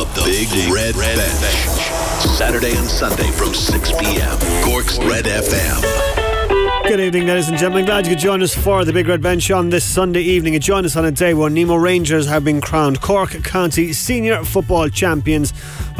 The Big Red Bench. Saturday and Sunday from 6 p.m. Cork's Red FM. Good evening, ladies and gentlemen. Glad you could join us for the Big Red Bench on this Sunday evening. And join us on a day where Nemo Rangers have been crowned Cork County Senior Football Champions,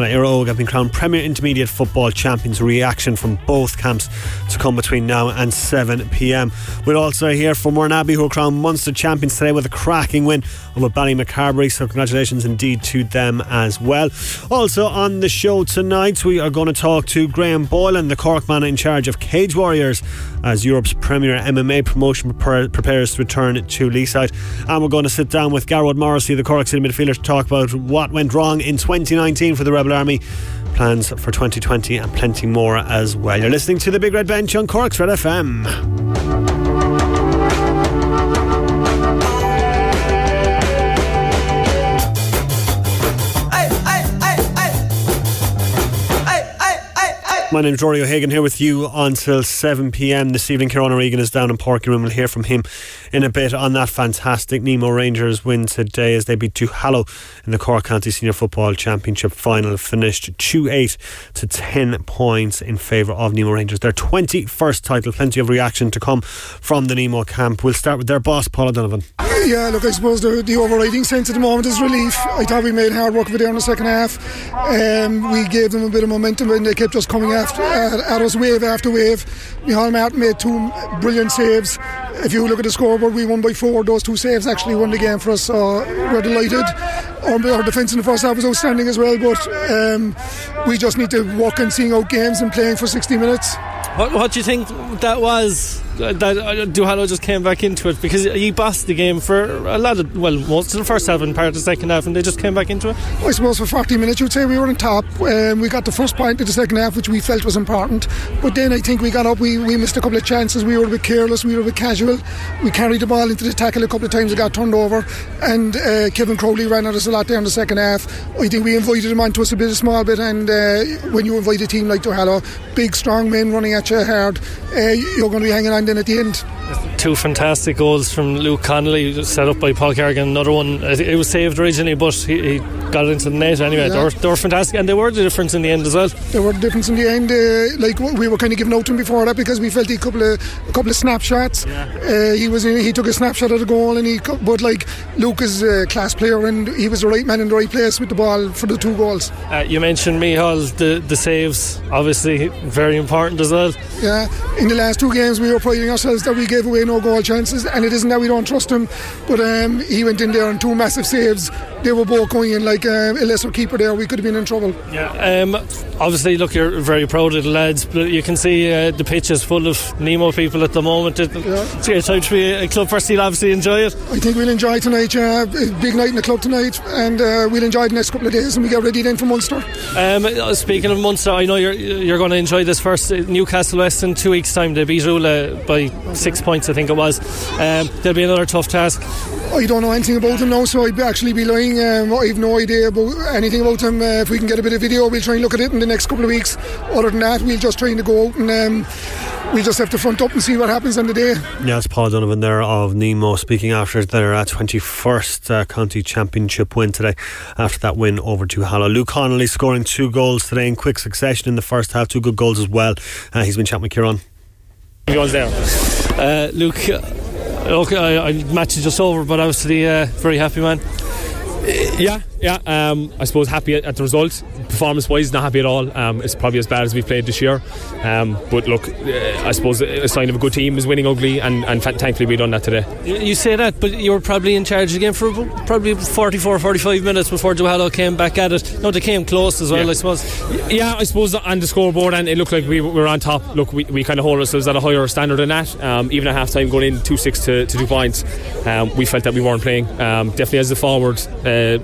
Éire Óg have been crowned Premier Intermediate Football Champions. Reaction from both camps to come between now and 7 pm. We'll also hear from Mourneabbey, who are crowned Munster Champions today with a cracking win over Ballymacarbery. So, congratulations indeed to them as well. Also, on the show tonight, we are going to talk to Graham Boylan, the Cork man in charge of Cage Warriors, as Europe's premier MMA promotion prepares to return to Leeside. And we're going to sit down with Gearóid Morrissey, the Cork City midfielder, to talk about what went wrong in 2019 for the Rebel Army, plans for 2020, and plenty more as well. You're listening to the Big Red Bench on Cork's Red FM. My name is Rory O'Hagan here with you until 7 pm this evening. Kieran O'Regan is down in Uí Rinn. We'll hear from him in a bit on that fantastic Nemo Rangers win today as they beat Duhallow in the Cork County Senior Football Championship final. Finished 2 8 to 10 points in favour of Nemo Rangers. Their 21st title. Plenty of reaction to come from the Nemo camp. We'll start with their boss, Paul O'Donovan. Yeah, look, I suppose the, the overriding sense at the moment is relief. I thought we made hard work of it in the second half. Um, we gave them a bit of momentum and they kept us coming after, uh, at us wave after wave. Micheál Martin made two brilliant saves. If you look at the scoreboard, we won by four. Those two saves actually won the game for us, so we're delighted. Our, our defence in the first half was outstanding as well, but um, we just need to work on seeing out games and playing for 60 minutes. What, what do you think that was? That uh, Duhallow just came back into it because he bossed the game for a lot of well most of the first half and part of the second half, and they just came back into it. I suppose for 40 minutes you'd say we were on top. Um, we got the first point of the second half, which we felt was important, but then I think we got up. We, we missed a couple of chances. We were a bit careless. We were a bit casual. We carried the ball into the tackle a couple of times. It got turned over, and uh, Kevin Crowley ran at us a lot there in the second half. I think we invited him onto us a bit, a small bit, and uh, when you invite a team like Duhallow, big strong men running at you hard, uh, you're going to be hanging on then at the end. Two fantastic goals from Luke Connolly, set up by Paul Kerrigan. Another one, it was saved originally, but he, he got it into the net anyway. Yeah. They, were, they, were, fantastic, and they were the difference in the end as well. They were the difference in the end. Uh, like we were kind of giving out to him before that because we felt a couple of a couple of snapshots. Yeah. Uh, he was in, he took a snapshot of the goal, and he but like Luke is a class player, and he was the right man in the right place with the ball for the two goals. Uh, you mentioned Micheál, the the saves, obviously very important as well. Yeah, in the last two games we were priding ourselves that we gave away no goal chances, and it isn't that we don't trust him, but um, he went in there on two massive saves. They were both going in like um, a lesser keeper there. We could have been in trouble. Yeah. Um, obviously, look, you're very proud of the lads, but you can see uh, the pitch is full of Nemo people at the moment. It, yeah. It's a time to be a club first. You'll obviously enjoy it. I think we'll enjoy tonight. Uh, big night in the club tonight, and uh, we'll enjoy the next couple of days, and we get ready then for Munster. Um, speaking of Munster, I know you're you're going to enjoy this first Newcastle West in two weeks' time. They beat Rula by six points, I think it was. Um, there'll be another tough task. I don't know anything about them now, so I'd actually be lying. Um, I have no idea about anything about them. Uh, if we can get a bit of video, we'll try and look at it in the next couple of weeks. Other than that, we'll just try to go out and um, we just have to front up and see what happens on the day. Yeah, it's Paul Donovan there of Nemo speaking after their uh, 21st uh, county championship win today. After that win over Duhallow, Luke Connolly scoring two goals today in quick succession in the first half, two good goals as well. Uh, he's been chatting with Kieran. He goes there. Uh, Luke, look, I, I, match is just over, but obviously, uh, very happy man. Yeah, yeah. Um, I suppose happy at, at the result. Performance wise, not happy at all. Um, it's probably as bad as we've played this year. Um, but look, uh, I suppose a sign of a good team is winning ugly, and, and thankfully we've done that today. You say that, but you were probably in charge again for probably 44, 45 minutes before Duhallow came back at it. No, they came close as well, yeah. I suppose. Yeah, I suppose on the scoreboard, and it looked like we were on top. Look, we, we kind of hold ourselves at a higher standard than that. Um, even at half time, going in 2 6 to, to two points, um, we felt that we weren't playing. Um, definitely as the forward. Uh,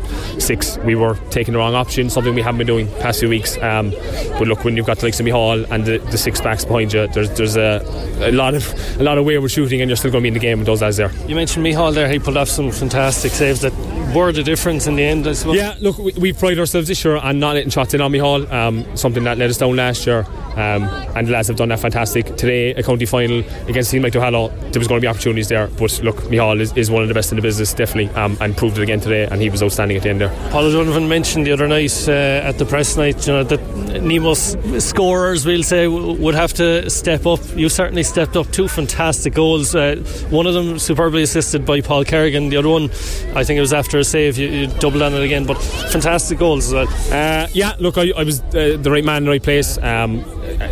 six, we were taking the wrong option, something we haven't been doing past few weeks. Um, but look, when you've got likes of Hall and the, the, six backs behind you, there's there's a, a lot of a lot of wayward shooting, and you're still going to be in the game with those guys there. You mentioned Hall there; he pulled off some fantastic saves that were the difference in the end, I suppose. Yeah, look, we, we pride ourselves this year on not letting shots in on Hall, um, something that let us down last year, um, and the lads have done that fantastic. Today, a county final against a team like Duhallow, there was going to be opportunities there, but look, Micheál is, is one of the best in the business, definitely, um, and proved it again today, and he was outstanding at the end there. Paul O'Donovan mentioned the other night uh, at the press night, you know, that Nemo's scorers, we'll say, would have to step up. You certainly stepped up two fantastic goals. Uh, one of them superbly assisted by Paul Kerrigan. The other one, I think it was after a save. You, you doubled on it again, but fantastic goals as well. Uh, yeah, look, I, I was uh, the right man in the right place. Um,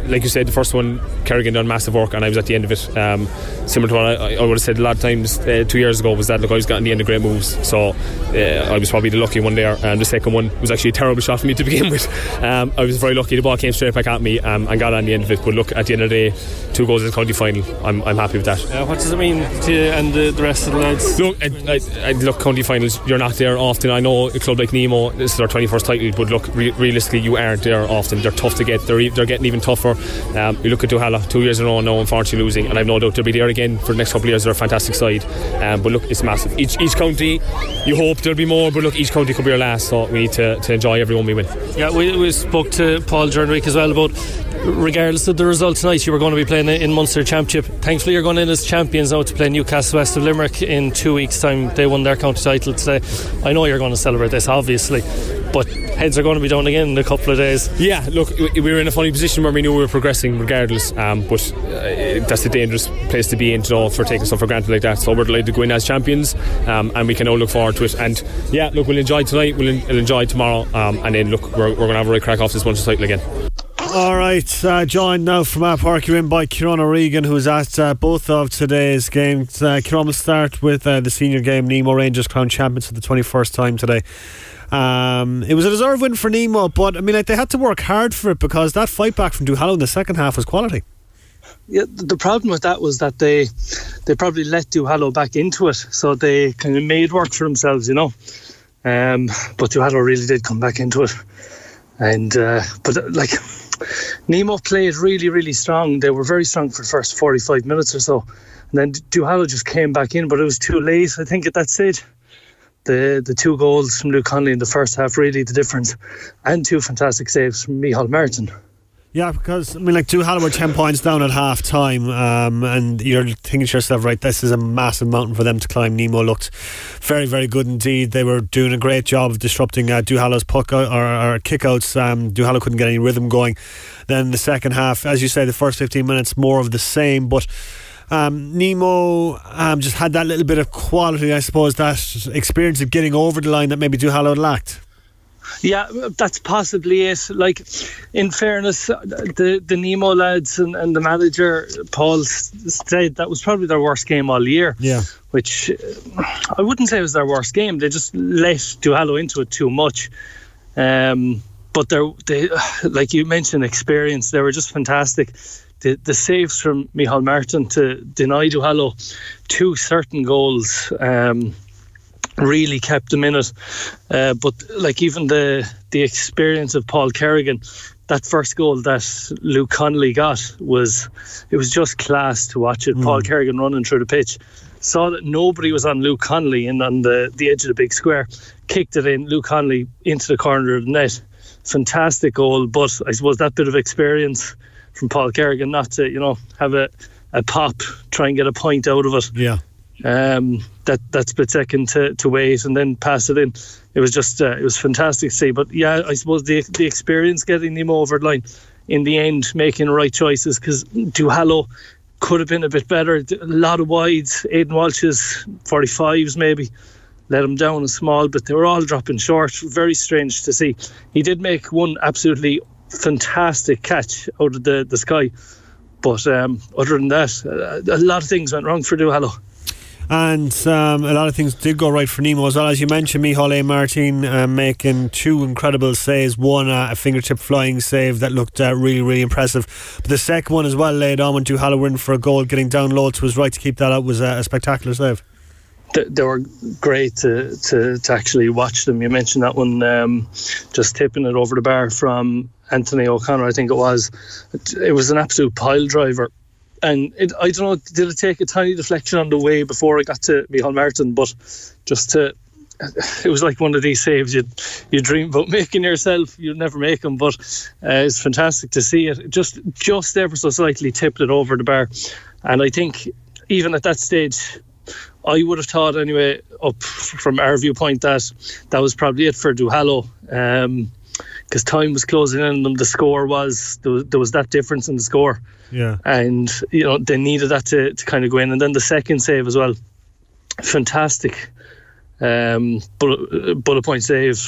like you said, the first one, Kerrigan done massive work, and I was at the end of it. Um, similar to what I, I, would have said a lot of times uh, two years ago was that look, I was getting the end of great moves, so uh, I was probably the lucky one there. And the second one was actually a terrible shot for me to begin with. Um, I was very lucky; the ball came straight back at me um, and got on the end of it. But look, at the end of the day, two goals in the county final. I'm, I'm happy with that. Uh, what does it mean to you and the, the rest of the lads? Look, I, I, look, county finals. You're not there often. I know a club like Nemo, this is their 21st title, but look, re- realistically, you aren't there often. They're tough to get. They're they're getting even tougher. Um, you look at Duhallow, two years in a row now, unfortunately losing, and I've no doubt they'll be there again for the next couple of years. They're a fantastic side, um, but look, it's massive. Each each county, you hope there'll be more, but look, each county could be our last, so we need to, to enjoy everyone we win. Yeah, we, we spoke to Paul during the week as well about regardless of the result tonight, you were going to be playing in Munster Championship. Thankfully, you're going in as champions now to play Newcastle West of Limerick in two weeks' time. They won their county title today. I know you're going to celebrate this, obviously, but heads are going to be down again in a couple of days. Yeah, look, we were in a funny position where we knew we were progressing regardless, um, but uh, that's a dangerous place to be in, know, for taking stuff for granted like that. So we're delighted to go in as champions, um, and we can all look forward to it. And yeah, look, we'll enjoy tonight, we'll, we'll enjoy tomorrow, um, and then look, we're, we're going to have a right crack off this Munster title again. All right, uh, joined now from our park, you're in by Kieran O'Regan, who's at uh, both of today's games. Uh, Kieran will start with uh, the senior game, Nemo Rangers crown champions for the 21st time today. Um, it was a deserved win for Nemo, but I mean, like, they had to work hard for it because that fight back from Duhallow in the second half was quality. Yeah, the problem with that was that they they probably let Duhallow back into it, so they kind of made work for themselves, you know. Um, but Duhallow really did come back into it, and uh, but uh, like Nemo played really, really strong. They were very strong for the first 45 minutes or so. And then Duhallow just came back in, but it was too late, I think, at that stage. The the two goals from Luke Connolly in the first half, really the difference. And two fantastic saves from Micheál Martin. Yeah, because I mean, like Duhallow were ten points down at half time, um, and you're thinking to yourself, right, this is a massive mountain for them to climb. Nemo looked very, very good indeed. They were doing a great job of disrupting uh, Duhallow's puck or, or kickouts. Um, Duhallow couldn't get any rhythm going. Then the second half, as you say, the first fifteen minutes more of the same, but. Um, Nemo um, just had that little bit of quality, I suppose, that experience of getting over the line that maybe Duhallow lacked. Yeah, that's possibly it. Like, in fairness, the the Nemo lads and, and the manager Paul said that was probably their worst game all year. Yeah, which I wouldn't say was their worst game. They just let Duhallow into it too much. Um, but they're they like you mentioned experience. They were just fantastic. The, the saves from Micheál Martin to deny Duhallow two certain goals. Um, really kept them in it. Uh, but like even the the experience of Paul Kerrigan, that first goal that Luke Connolly got was it was just class to watch it. Mm. Paul Kerrigan running through the pitch, saw that nobody was on Luke Connolly and on the, the edge of the big square, kicked it in. Luke Connolly into the corner of the net. Fantastic goal, but I suppose that bit of experience from Paul Kerrigan not to you know have a a pop, try and get a point out of it. Yeah um, that that split second to, to wait and then pass it in. It was just uh, it was fantastic to see. But yeah, I suppose the the experience getting them over the line in the end, making the right choices because Duhallow could have been a bit better. A lot of wides, Aidan Walsh's 45s maybe let him down a small, but they were all dropping short. Very strange to see. He did make one absolutely fantastic catch out of the, the sky. But um, other than that, a, lot of things went wrong for Duhallow. And um, a lot of things did go right for Nemo as well. As you mentioned, Micheál A. Martin uh, making two incredible saves. One, uh, a fingertip flying save that looked uh, really, really impressive. But the second one as well laid on when Duhallow were in for a goal, getting down low to his right to keep that out was a spectacular save. They were great to, to, to actually watch them. You mentioned that one, um, just tipping it over the bar from Anthony O'Connor, I think it was. It was an absolute pile driver and it, I don't know, did it take a tiny deflection on the way before I got to Micheál Martin, but just to it was like one of these saves you you dream about making yourself. You'd never make them, but uh, it's fantastic to see it. Just just ever so slightly tipped it over the bar, and I think even at that stage, I would have thought anyway, up from our viewpoint, that that was probably it for Duhallow. Um, because time was closing in on them. The score was there, was there was that difference in the score. Yeah. And you know they needed that to, to kind of go in, and then the second save as well, fantastic. Um, bullet, bullet point save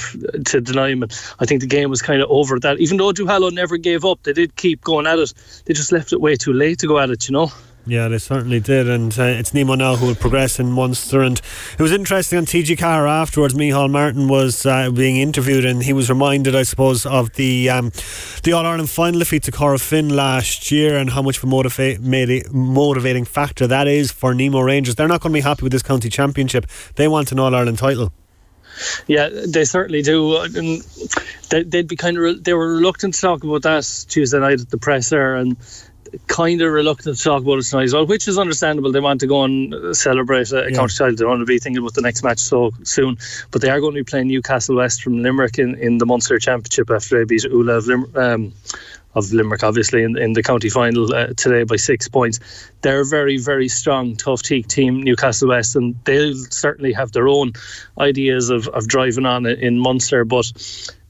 to deny him. I think the game was kind of over that. Even though Duhallow never gave up, they did keep going at it. They just left it way too late to go at it. You know. Yeah, they certainly did, and uh, it's Nemo now who will progress in Munster. And it was interesting on TG4 afterwards. Micheál Martin was uh, being interviewed, and he was reminded, I suppose, of the um, the All Ireland final defeat to finn last year, and how much of a motiva- motivating factor that is for Nemo Rangers. They're not going to be happy with this county championship. They want an All Ireland title. Yeah, they certainly do. And they'd be kind of re- they were reluctant to talk about that Tuesday night at the presser, and kind of reluctant to talk about it tonight as well, which is understandable. They want to go and celebrate a yeah. county title. They don't want to be thinking about the next match so soon. But they are going to be playing Newcastle West from Limerick in, in the Munster Championship after they beat Ula of, Lim- um, of Limerick, obviously, in, in the county final uh, today by six points. They're a very, very strong, tough team, Newcastle West, and they'll certainly have their own ideas of, of driving on in Munster. But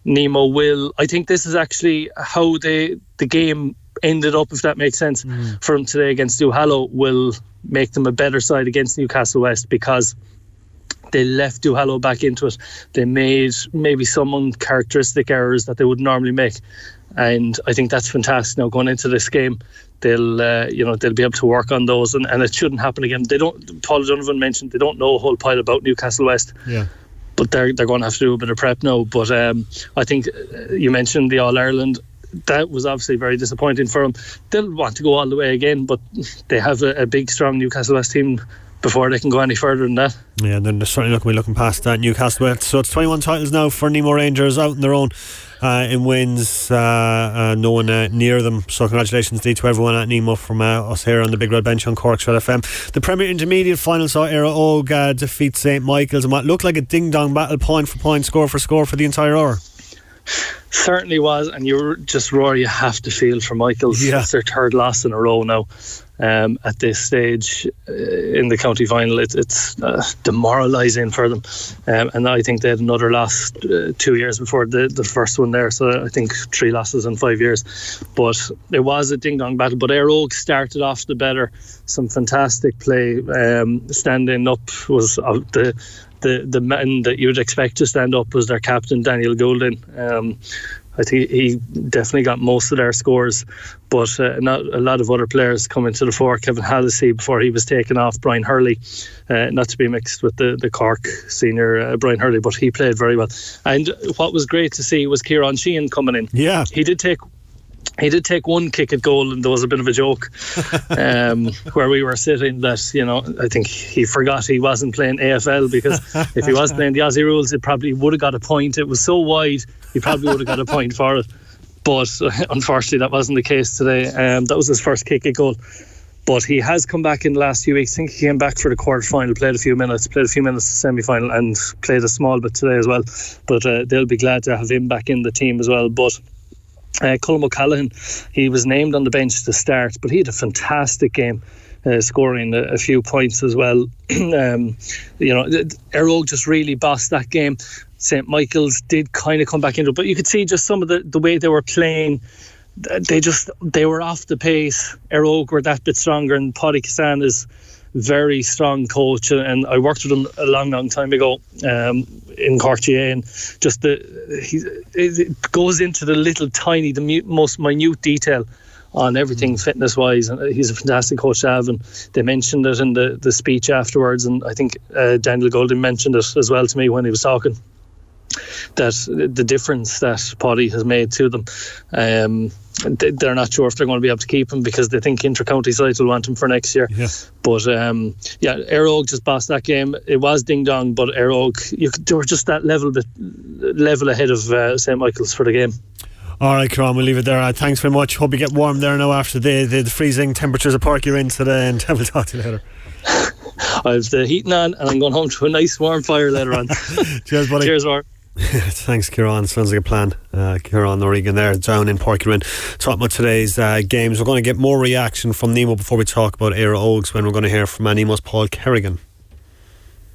Nemo will. I think this is actually how they the game ended up, if that makes sense, mm. them today against Duhallow will make them a better side against Newcastle West because they left Duhallow back into it. They made maybe some uncharacteristic errors that they would normally make, and I think that's fantastic. Now going into this game, they'll uh, you know they'll be able to work on those, and, and it shouldn't happen again. They don't. Paul Donovan mentioned they don't know a whole pile about Newcastle West. Yeah but they're they're going to have to do a bit of prep now. But um, I think uh, you mentioned the All Ireland that was obviously very disappointing for them. They'll want to go all the way again, but they have a, a big, strong Newcastle West team before they can go any further than that. Yeah, and they're certainly not going to be looking past that Newcastle West. So it's 21 titles now for Nemo Rangers out on their own. Uh, in wins, uh, uh, no one uh, near them. So congratulations to everyone at Nemo from uh, us here on the Big Red Bench on Cork's Red FM. The Premier Intermediate final saw Óg uh, defeat St Michael's and what looked like a ding dong battle, point for point, score for score for the entire hour. Certainly was, and you're just Rory, you have to feel for Michaels. Yeah. It's their third loss in a row now. Um, at this stage uh, in the county final, it, it's uh, demoralising for them. Um, and I think they had another loss uh, two years before the, the first one there. So I think three losses in five years. But it was a ding dong battle. But Óg started off the better. Some fantastic play. Um, standing up was uh, the the the man that you would expect to stand up was their captain Daniel Goulding. Um, I think he definitely got most of their scores, but uh, not a lot of other players coming to the fore. Kevin Hallisey before he was taken off. Brian Hurley, uh, not to be mixed with the the Cork senior uh, Brian Hurley, but he played very well. And what was great to see was Kieran Sheehan coming in. Yeah, he did take he did take one kick at goal, and there was a bit of a joke um, where we were sitting. That you know, I think he forgot he wasn't playing AFL because if he was playing the Aussie rules, it probably would have got a point. It was so wide, he probably would have got a point for it. But unfortunately, that wasn't the case today. Um, that was his first kick at goal. But he has come back in the last few weeks. I think he came back for the quarter final, played a few minutes, played a few minutes the semi final, and played a small bit today as well. But uh, they'll be glad to have him back in the team as well. But uh, Colm O'Callaghan, he was named on the bench to start, but he had a fantastic game. Uh, scoring a, a, few points as well. um, you know, Éire Óg just really bossed that game. St Michael's did kind of come back into it, but you could see just some of the, the way they were playing. They just they were off the pace. Éire Óg were that bit stronger, and Paudie Kissane is very strong coach, and I worked with him a long, long time ago. Um, in Cartier, and just the he it goes into the little tiny, the most minute detail on everything mm. fitness wise. And he's a fantastic coach to have. And they mentioned it in the, the speech afterwards. And I think uh, Daniel Goulding mentioned it as well to me when he was talking that the difference that Paudie has made to them. Um, they're not sure if they're going to be able to keep him because they think inter-county sides will want him for next year. Yeah. But um, yeah, Éire Óg just bossed that game. It was ding dong, but Éire Óg, you could, they were just that level bit level ahead of uh, St Michael's for the game. All right, Kieran, we'll leave it there. Uh, thanks very much. Hope you get warm there now after the, the, the freezing temperatures of Páirc Uí Rinn today, and we'll talk to you later. I have the heating on, and I'm going home to a nice warm fire later on. Cheers, buddy. Cheers, Mark. Thanks, Kieran. Sounds like a plan. Uh, Kieran O'Regan there down in Páirc Uí Rinn. Talking about today's uh, games, we're going to get more reaction from Nemo before we talk about Éire Ógs when we're going to hear from Nemo's Paul Kerrigan.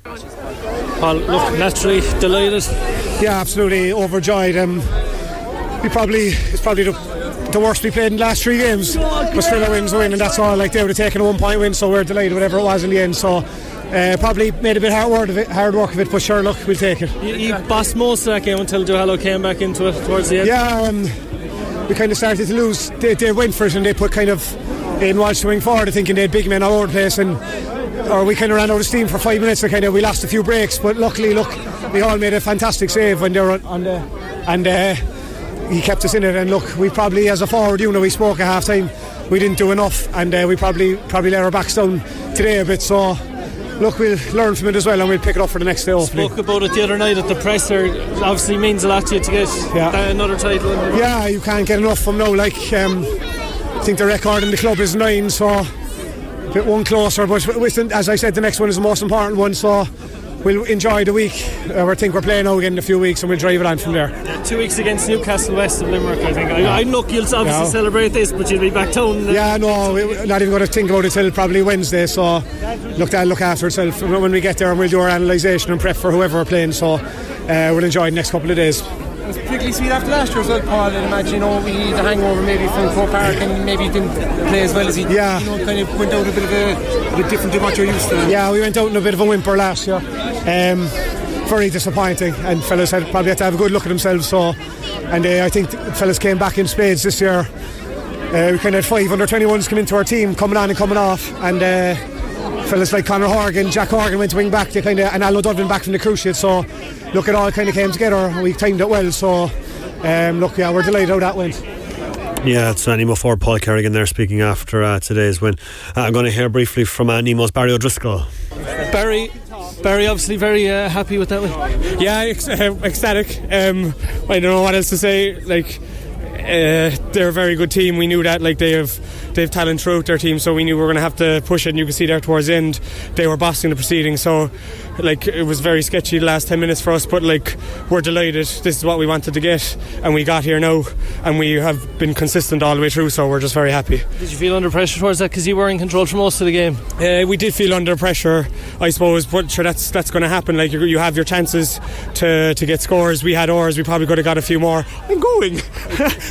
Paul, look, naturally delighted. Yeah, absolutely overjoyed. Um, we probably it's probably the, the worst we played in the last three games, but still a win's a win, and that's all. Like they would have taken a one point win, so we're delighted whatever it was in the end. So uh, probably made a bit hard work of it, hard work of it, but sure, look, we'll take it. You, you bossed most of that game until Duhallow came back into it towards the end. Yeah, um, we kind of started to lose. They, they went for it and they put kind of in Walsh swing forward, thinking they had big men all over the place, and or we kind of ran out of steam for five minutes. And kind of we lost a few breaks, but luckily, look, we all made a fantastic save when they were on, on the and. Uh, he kept us in it, and look, we probably, as a forward, you know, we spoke at half time, we didn't do enough, and uh, we probably probably let our backs down today a bit. So, look, we'll learn from it as well, and we'll pick it up for the next day. Hopefully. Spoke about it the other night at the presser. Obviously, means a lot to you to get Yeah. that- another title. Yeah, you can't get enough from now. Like, um, I think the record in the club is nine, so a bit one closer. But with, as I said, the next one is the most important one. So we'll enjoy the week. Uh, I think we're playing now again in a few weeks, and we'll drive it on from there. Two weeks against Newcastle West of Limerick, I think. I, I look, you'll obviously Yeah. celebrate this, but you'll be back down. Yeah, no, we're not even going to think about it till probably Wednesday. So look, that'll look after itself when we get there, and we'll do our analysation and prep for whoever we're playing. So uh, we'll enjoy the next couple of days. It was particularly sweet after last year as well, Paul. I'd imagine, you know, had the hangover maybe from Croke Park and maybe didn't play as well as he Yeah. you know, kind of went out a bit of a, a bit different to what you're used to. Yeah, we went out in a bit of a whimper last year. Um, very disappointing, and fellas had probably had to have a good look at themselves. So, and uh, I think fellas came back in spades this year. Uh, we kind of had five under 21s come into our team, coming on and coming off, and uh, fellas like Conor Horgan, Jack Horgan went to wing back, they kind of, and Alan Dudlin back from the cruciate. So, look, it all kind of came together. and We timed it well. So, um, look, yeah, we're delighted how that went. Yeah, it's uh, Nemo Ford, Paul Kerrigan there speaking after uh, today's win. Uh, I'm going to hear briefly from uh, Nemo's Barry O'Driscoll. Barry, Barry, obviously very uh, happy with that one. Yeah, ex- uh, ecstatic. Um, I don't know what else to say. Like, uh, they're a very good team. We knew that. Like, they have they have talent throughout their team, so we knew we were going to have to push it. And you can see there towards the end, they were bossing the proceedings. So, like, it was very sketchy the last ten minutes for us. But like, we're delighted. This is what we wanted to get, and we got here now, and we have been consistent all the way through. So we're just very happy. Did you feel under pressure towards that because you were in control for most of the game? Uh, we did feel under pressure, I suppose, but sure, that's that's going to happen. Like you, you have your chances to, to get scores. We had ours. We probably could have got a few more. I'm going.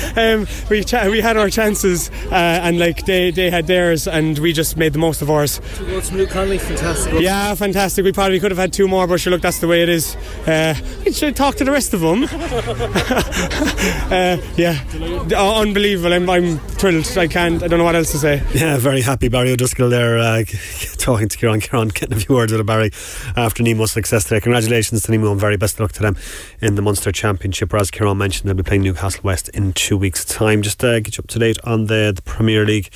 um, we cha- we had our chances, uh, and like they, they had theirs, and we just made the most of ours. Two goals from Luke Connolly, fantastic. Yeah, fantastic. We probably could have had two more, but sure, look, that's the way it is. Uh, we should talk to the rest of them. uh, yeah, Uh, unbelievable. I'm, I'm thrilled. I can't. I don't know what else to say. Yeah, very happy Barry O'Driscoll there uh, talking to Kieran. Kieran getting a few words out of Barry after Nemo's success today. Congratulations to Nemo and very best of luck to them in the Munster Championship. Or as Kieran mentioned, they'll be playing Newcastle West in two weeks' time. Just uh, get you up to date on the, the Premier League.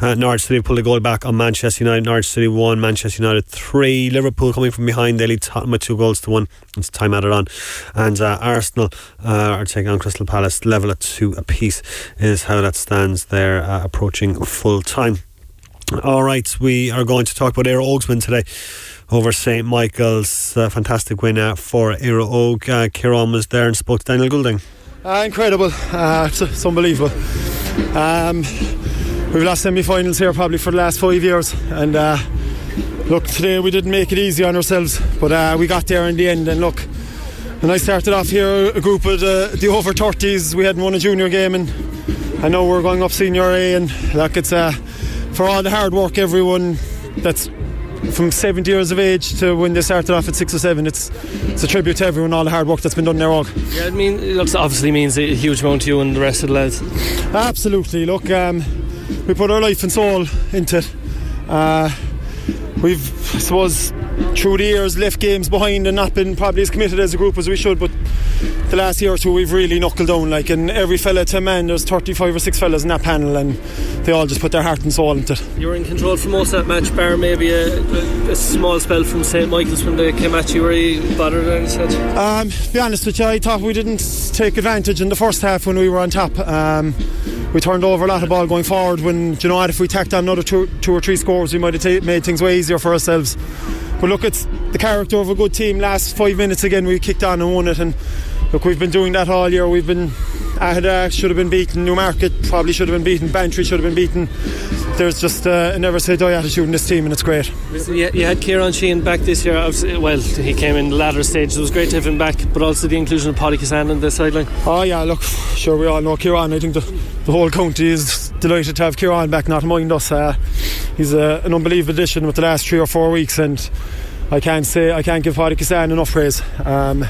Uh, Norwich City pulled a goal back on Manchester United. Norwich City 1, Manchester United 3. Liverpool coming from behind. They lead Tottenham with two goals to one. It's time added on. And uh, Arsenal uh, are taking on Crystal Palace. Level at two apiece is how that stands there, uh, approaching full time. All right, we are going to talk about Éire Óg's win today over St Michael's. Uh, fantastic win uh, for Éire Óg. Uh, Kieran was there and spoke to Daniel Goulding. Uh, incredible. Uh, it's, it's unbelievable. Um, we've lost semi-finals here probably for the last five years, and uh, look, today we didn't make it easy on ourselves, but uh, we got there in the end. And look, and I started off here, a group of the, the over 30s, we hadn't won a junior game, and I know we're going up senior A, and look, it's uh, for all the hard work, everyone that's from 70 years of age to when they started off at six or seven. It's it's a tribute to everyone, all the hard work that's been done there. All. Yeah, I mean, it looks- obviously means a huge amount to you and the rest of the lads. Absolutely. Look, um, we put our life and soul into it. Uh, we've, I suppose, through the years left games behind and not been probably as committed as a group as we should. But the last year or two, we've really knuckled down. Like, and every fella to man, there's 35 or six fellas in that panel, and they all just put their heart and soul into it. You were in control for most of that match, bar maybe a, a, a small spell from St Michael's when they came at you. Were you bothered at any stage? Um, to be honest with you, I thought we didn't take advantage in the first half when we were on top. Um, we turned over a lot of ball going forward. When you know what, if we tacked on another two, two or three scores, we might have ta- made things way easier for ourselves. But look, it's the character of a good team. Last five minutes again, we kicked on and won it, and look, we've been doing that all year. We've been Aghada should have been beaten, Newmarket probably should have been beaten, Bantry should have been beaten. There's just uh, a never say die attitude in this team, and it's great. You, you had Kieran Sheehan back this year. Well, he came in the latter stage. It was great to have him back, but also the inclusion of Paudie Kissane on the sideline. Oh yeah, look, sure we all know Kieran. I think the, the whole county is delighted to have Kieran back, not mind us. Uh, he's a, an unbelievable addition with the last three or four weeks, and I can't say I can't give Paudie Kissane enough praise. Um,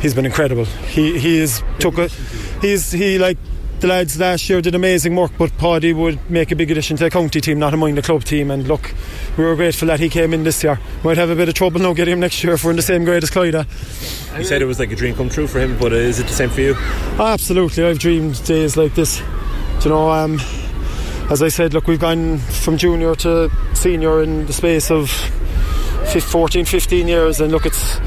he's been incredible. He he is took a he's he like the lads last year did amazing work, but Paudie would make a big addition to the county team, not a mind the club team. And look, we were grateful that he came in this year. Might have a bit of trouble now getting him next year if we're in the same grade as Clyde. You said it was like a dream come true for him, but is it the same for you? Absolutely, I've dreamed days like this. Do you know, um, as I said, look, we've gone from junior to senior in the space of 14, 15 years, and look, it's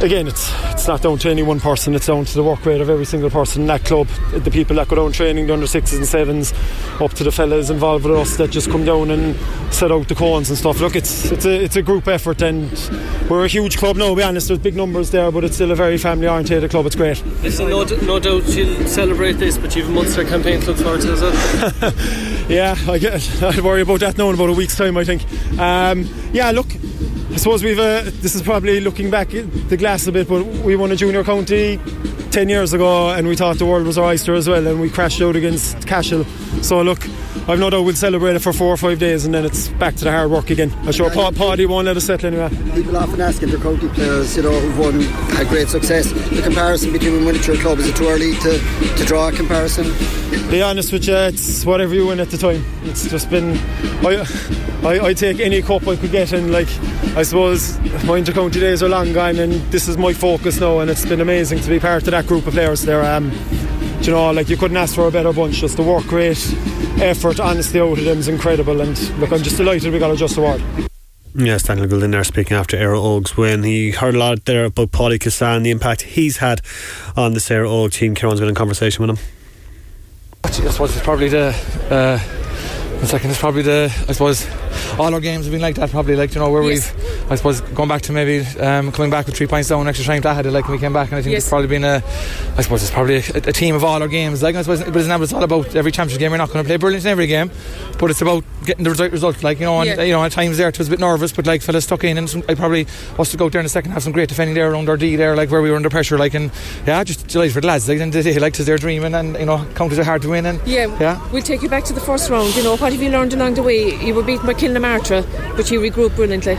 again, it's it's not down to any one person. It's down to the work rate of every single person in that club, the people that go down training, the under sixes and sevens, up to the fellas involved with us that just come down and set out the cones and stuff. Look, it's it's a it's a group effort, and we're a huge club now. To be honest, there's big numbers there, but it's still a very family oriented club. It's great. Listen, no, no doubt you'll celebrate this, but you've a Munster campaign to look forward to as well. yeah, I get. I worry about that now in about a week's time. I think. Um, yeah, look. I suppose we've. Uh, this is probably looking back the glass a bit, but we won a junior county ten years ago, and we thought the world was our oyster as well, and we crashed out against Cashel. So look, I've no doubt we'll celebrate it for four or five days, and then it's back to the hard work again. I'm sure Pa- Paddy won't let us settle anyway. People often ask if their county players, you know, who've won had great success. The comparison between a club is it too early to, to draw a comparison? Be honest with you, it's whatever you win at the time. It's just been. I, I, I take any cup I could get, and like I suppose my inter-county days are long gone, and this is my focus now, and it's been amazing to be part of that group of players. There, um, you know, like you couldn't ask for a better bunch. Just the work rate, effort, honesty out of them is incredible, and look, I'm just delighted we got a Just Award. Yes, Daniel Goulding there speaking after Éire Óg's win. He heard a lot there about Paudie Kissane, the impact he's had on the Éire Óg team. Kieran's been in conversation with him. I suppose it's probably the. Uh, the second is probably the. I suppose all our games have been like that. Probably like you know where Yes. we've. I suppose going back to maybe um, coming back with three points down extra time that had it like when we came back, and I think Yes. it's probably been a. I suppose it's probably a, a team of all our games. Like I suppose, but it's not. It's all about every championship game. You're not going to play brilliant in every game, but it's about getting the right result. Like you know, and Yeah. you know at times there it was a bit nervous, but like fellas stuck in, and some, I probably us to go out there in the second half some great defending there around our D there, like where we were under pressure, like and yeah, just delighted for the lads. Like and they like to their dreaming, and you know counties are hard to win, and Yeah, yeah. we'll take you back to the first round. You know, what have you learned along the way? You were beaten by Kilnamartyra, but you regrouped brilliantly.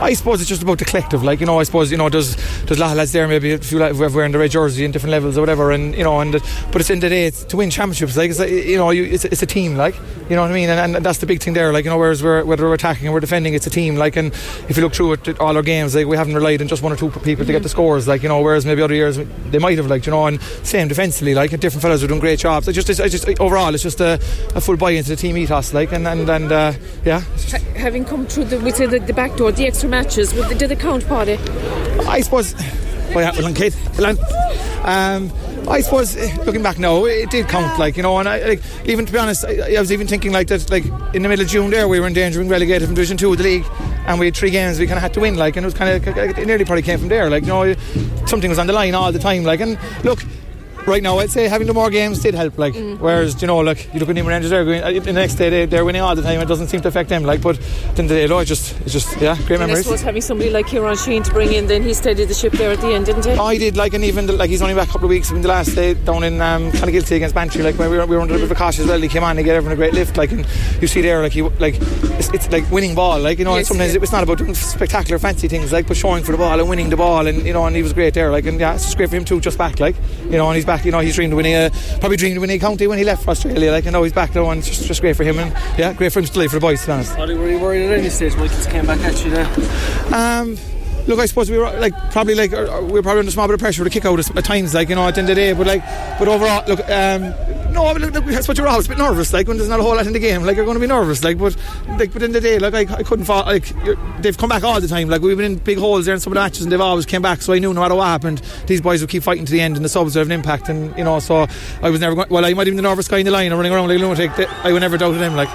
I suppose it's just about the collective, like you know. I suppose you know there's there's a lot of lads there, maybe a few lads wearing the red jersey in different levels or whatever, and you know, and but it's in the day it's to win championships, like it's like, you know, you, it's, it's a team, like you know what I mean, and, and that's the big thing there, like you know, whereas we're whether we're attacking or we're defending, it's a team, like, and if you look through it, all our games, like we haven't relied on just one or two people to get the mm-hmm. scores, like you know, whereas maybe other years they might have, like you know, and same defensively, like different fellas are doing great jobs. I just, I just overall, it's just a, a full buy into the team ethos, like, and and and uh, yeah, Ha- having come through the, we say the, the back door, the extra matches, did the count, party? I suppose. Well, yeah, well, and Kate, and, um, I suppose eh, looking back now, it did count. Like you know, and I like even to be honest, I, I was even thinking like that. Like in the middle of June, there we were in danger of being relegated from Division Two of the league, and we had three games we kind of had to win. Like, and it was kind of it nearly probably came from there. Like you know, something was on the line all the time. Like, and look. Right now, I'd say having the more games did help. Like, whereas you know, like you look at Nemo Rangers, they're going, the next day they, they're winning all the time. It doesn't seem to affect them. Like, but then the day, it's just, it's just, yeah, great And I memories. suppose having somebody like Kieran Sheehan to bring in, then he steadied the ship there at the end, didn't he? I did like, and even the, like he's only back a couple of weeks. Even the last day down in um, kind of guilty against Bantry, like when we were, we were under a bit of a caution as well. He came on, he gave everyone a great lift, like, and you see there, like he, like it's, it's like winning ball, like you know. Yes, sometimes yeah. it's not about doing spectacular fancy things, like but showing for the ball and winning the ball, and you know, and he was great there, like, and yeah, it's just great for him too, just back, like, you know, and he's back, you know, he's dreamed of winning a, probably dreamed of winning a county when he left for Australia, like, and now he's back now, and it's just, just great for him, and yeah, great for him to play for the boys, to be honest. Were you worried at any stage Michaels came back at you there? Um, look, I suppose we were like probably like uh, we were probably under small bit of pressure to kick out at times, like you know, at the end of the day. But like, but overall, look, um, no, look, look, I suppose you're always a bit nervous, like when there's not a whole lot in the game, like you're going to be nervous, like. But like, but in the day, like I, I couldn't fall, like they've come back all the time. Like we've been in big holes there in some of the matches, and they've always came back. So I knew no matter what happened, these boys would keep fighting to the end, and the subs would have an impact. And you know, so I was never going. Well, I might even the nervous guy in the line, and running around like a lunatic. I would never doubted him, like.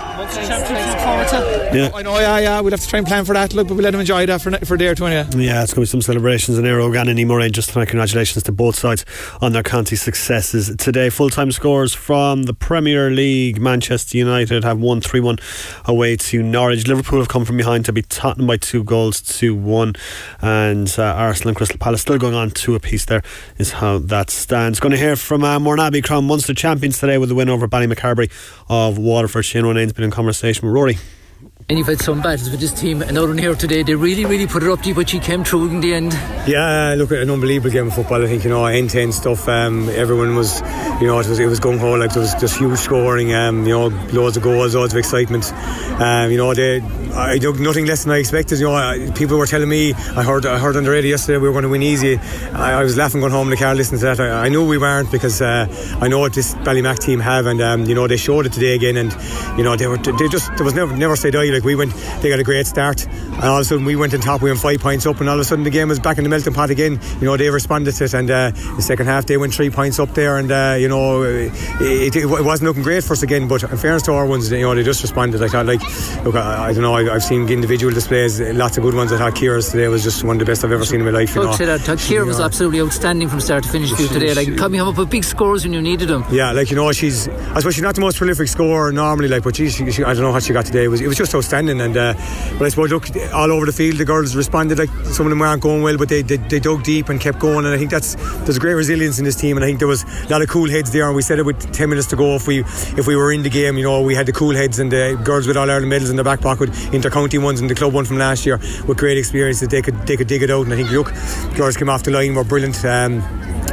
Yeah. I know, yeah, yeah. We'll have to try and plan for that. Look, but we'll let him enjoy that for, for a day or two. Yeah. Yeah, it's going to be some celebrations in Éire Óg and Nemo Rangers tonight. Congratulations to both sides on their county successes today. Full time scores from the Premier League. Manchester United have won 3 1 away to Norwich. Liverpool have come from behind to beat Tottenham by two goals to one. And uh, Arsenal and Crystal Palace still going on two apiece there, is how that stands. Going to hear from uh, Mourneabbey Crown Munster champions today with the win over Ballymacarbery of Waterford. Shane Ronayne's been in conversation with Rory. And you've had some battles with this team, and out on here today, they really, really put it up to you, but you came through in the end. Yeah, look, at an unbelievable game of football. I think you know, end to end stuff. Um, everyone was, you know, it was it was gung ho. Like there was just huge scoring. Um, you know, loads of goals, loads of excitement. Um, you know, they, I did nothing less than I expected. You know, people were telling me. I heard I heard on the radio yesterday we were going to win easy. I, I was laughing going home in the car listening to that. I, I knew we weren't because uh, I know what this Ballymac team have, and um, you know they showed it today again. And you know they were they just there was never never say die. Like we went, they got a great start, and all of a sudden we went on top. We went five points up, and all of a sudden the game was back in the melting pot again. You know they responded to it, and uh, the second half they went three points up there, and uh, you know it, it, it, wasn't looking great for us again. But in fairness to our ones, you know they just responded. I thought like, look, I, I don't know. I, have seen individual displays, lots of good ones. I thought Kira's today was just one of the best I've ever seen in my life. You know. Kira was absolutely outstanding from start to finish for you today. Like coming up with big scores when you needed them. Yeah, like you know she's. I suppose she's not the most prolific scorer normally, like, but she, she, she I don't know what she got today. It was it was just outstanding, and uh, but I suppose look all over the field, the girls responded. Like some of them weren't going well, but they, they, they dug deep and kept going. And I think that's there's great resilience in this team. And I think there was a lot of cool heads there. And we said it with ten minutes to go. If we if we were in the game, you know, we had the cool heads and the girls with all Ireland medals in their back pocket, inter-county ones and the club one from last year with great experience that they could they could dig it out. And I think look, girls came off the line were brilliant. Um,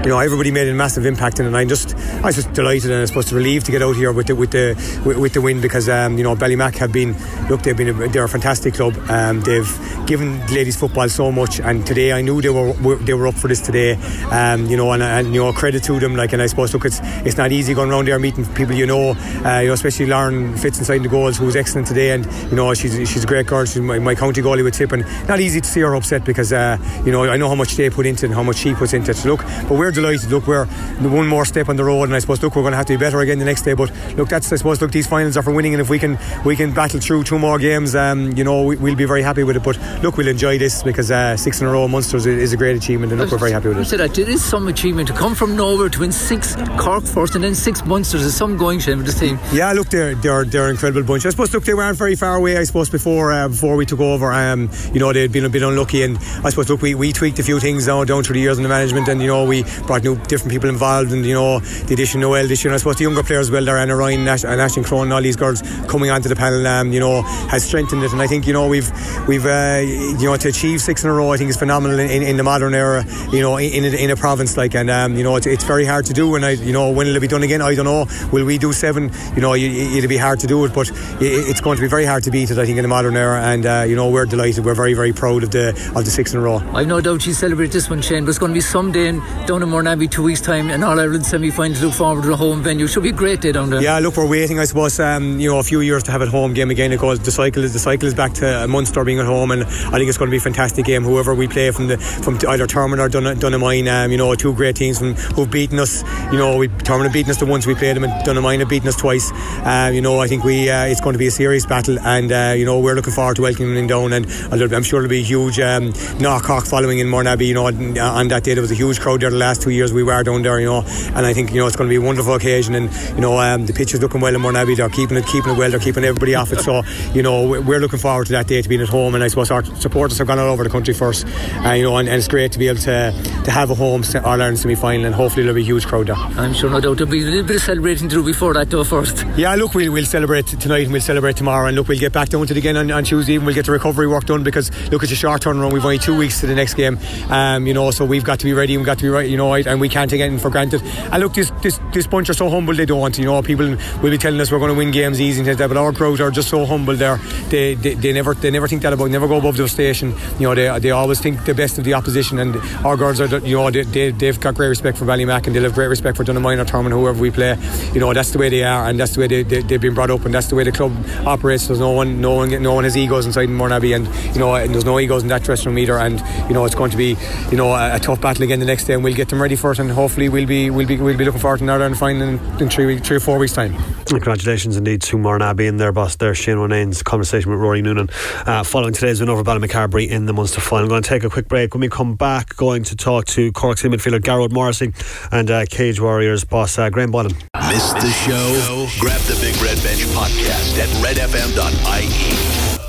you know, everybody made a massive impact. And I'm just, I was just delighted and I suppose relieved to get out here with the with the with, with the win because um, you know Ballymac have been, look, they've been a, they're a fantastic club. Um, they've given ladies football so much, and today I knew they were, were they were up for this today. Um, you know, and, and, you know credit to them. Like, and I suppose look, it's it's not easy going around there meeting people you know, uh, you know, especially Lauren Fitz inside the goals, who was excellent today, and you know she's she's a great girl. She's my, my county goalie with Tip, and not easy to see her upset because uh, you know I know how much they put into it and how much she puts into it. So look, but we're delighted. Look, we're one more step on the road, and I suppose look, we're going to have to be better again the next day. But look, that's I suppose look, these finals are for winning, and if we can we can battle through two more games, um, you know, we, will be very happy with it. But look, we'll enjoy this because uh, six in a row Munsters is a great achievement, and look, we're very happy with it. That. It is some achievement to come from nowhere to win six Cork first and then six Munsters. Is some going shame with this team. Yeah, look, they're they're they're an incredible bunch. I suppose look, they weren't very far away. I suppose before uh, before we took over, um, you know, they'd been a bit unlucky, and I suppose look, we, we tweaked a few things down down through the years in the management, and you know, we brought new different people involved, and you know, the addition of Noel this year. And I suppose the younger players, well, there Anna Ryan, Nash, and Ashton Crone, and all these girls coming onto the panel, um, you know, has strengthened it. And I think you know we've we've uh, you know to achieve six in a row, I think is phenomenal in, in, in the modern era. You know, in, in, in a province like, and um, you know, it's, it's, very hard to do. And I, you know, when will it be done again? I don't know. Will we do seven? You know, it'll be hard to do it, but it's going to be very hard to beat it. I think in the modern era, and uh, you know, we're delighted. We're very very proud of the of the six in a row. I've no doubt you celebrate this one, Shane. But it's going to be someday in down in Mourneabbey two weeks' time, and All Ireland semi final to look forward to a home venue. Should be a great day down there. Yeah, look, we're waiting. I suppose um, you know a few years to have a home game again. It goes the cycle is the cycle is back to Munster being at home, and I think it's going to be a fantastic game. Whoever we play from the from either Termon or Dun- Donaghmoyne, um, you know, two great teams from who've beaten us. You know, we Termon have beaten us the once we played them, and Donaghmoyne have beaten us twice. Um, you know, I think we uh, it's going to be a serious battle, and uh, you know we're looking forward to welcoming them down, and I'm sure there'll be a huge um, Knock following in Mourneabbey. You know, on that day there was a huge crowd there the last two years we were down there. You know, and I think you know it's going to be a wonderful occasion, and you know um, the pitch is looking well in Mourneabbey. They're keeping it keeping it well. They're keeping everybody off it. So you know we're looking forward to that day to being at home, and I suppose our supporters have gone all over the country first. Uh, you know, and, and, it's great to be able to to have a home All Ireland semi final, and hopefully there'll be a huge crowd there. I'm sure no doubt there'll be a little bit of celebrating do before that though first. Yeah, look, we'll we'll celebrate tonight and we'll celebrate tomorrow, and look, we'll get back down to it again on, on Tuesday, and we'll get the recovery work done because look, it's a short turnaround. We've only two weeks to the next game, um, you know, so we've got to be ready, we've got to be right, you know, and we can't take anything for granted. And look, this this this bunch are so humble they don't, you know, people will be telling us we're going to win games easy and that, but our crowd are just so humble there. They, they, they never they never think that about never go above their station. You know they, they always think the best of the opposition and our girls are you know they, they, they've got great respect for Ballymac and they'll have great respect for Donaghmoyne Termon whoever we play. You know that's the way they are and that's the way they, they, they've been brought up and that's the way the club operates. There's no one no one no one has egos inside in and you know and there's no egos in that dressing room either and you know it's going to be you know a, a tough battle again the next day and we'll get them ready for it and hopefully we'll be we'll be we'll be looking forward to another final in, in three three or four weeks time. Congratulations indeed to Mourneabbey and their boss there, Shane Conversation with Rory Noonan uh, following today's win over Ballymacarbery in the Munster final. I'm going to take a quick break. When we come back, going to talk to Cork's midfielder Gearóid Morrissey and uh, Cage Warriors boss uh, Graham Boylan. Missed the show? Grab the Big Red Bench podcast at redfm.ie.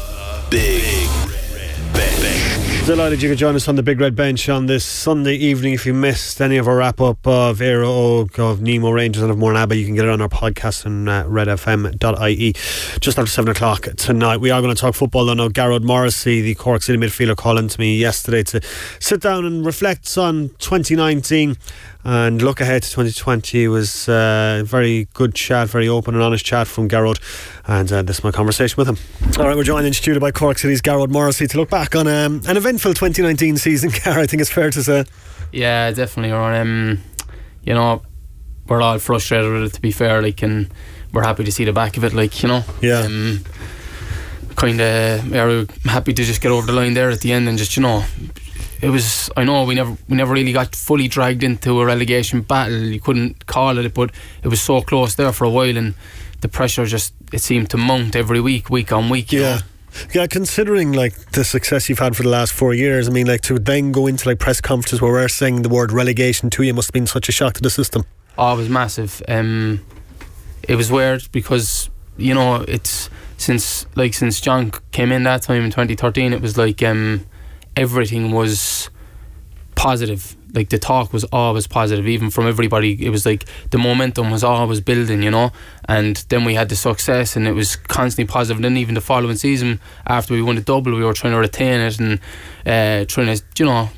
Big. Delighted you could join us on the Big Red Bench on this Sunday evening. If you missed any of our wrap up of Éire Óg, of Nemo Rangers, and of Mourneabbey, you can get it on our podcast on uh, redfm.ie just after 7 o'clock tonight. We are going to talk football. I know Gearóid Morrissey, the Cork City midfielder, calling to me yesterday to sit down and reflect on 2019 and look ahead to 2020 it was a uh, very good chat, very open and honest chat from Gearóid, and uh, this is my conversation with him. All right, we're joined in studio by Cork City's Gearóid Morrissey to look back on um, an eventful 2019 season. Gar, I think it's fair to say. Yeah, definitely. Or, Um, you know, we're all frustrated with it. To be fair, like, and we're happy to see the back of it. Like, you know, yeah. Um, kind of, we're happy to just get over the line there at the end and just you know it was I know we never we never really got fully dragged into a relegation battle. You couldn't call it, but it was so close there for a while, and the pressure just it seemed to mount every week, week on week. Yeah. Know? Yeah, considering like the success you've had for the last four years, I mean, like to then go into like press conferences where we're saying the word relegation to you must have been such a shock to the system. Oh, it was massive. Um, it was weird because you know it's since like since John came in that time in 2013, it was like um, everything was positive. Like the talk was always positive, even from everybody. It was like the momentum was always building, you know. And then we had the success, and it was constantly positive. And then even the following season, after we won the double, we were trying to retain it and uh, trying to, you know,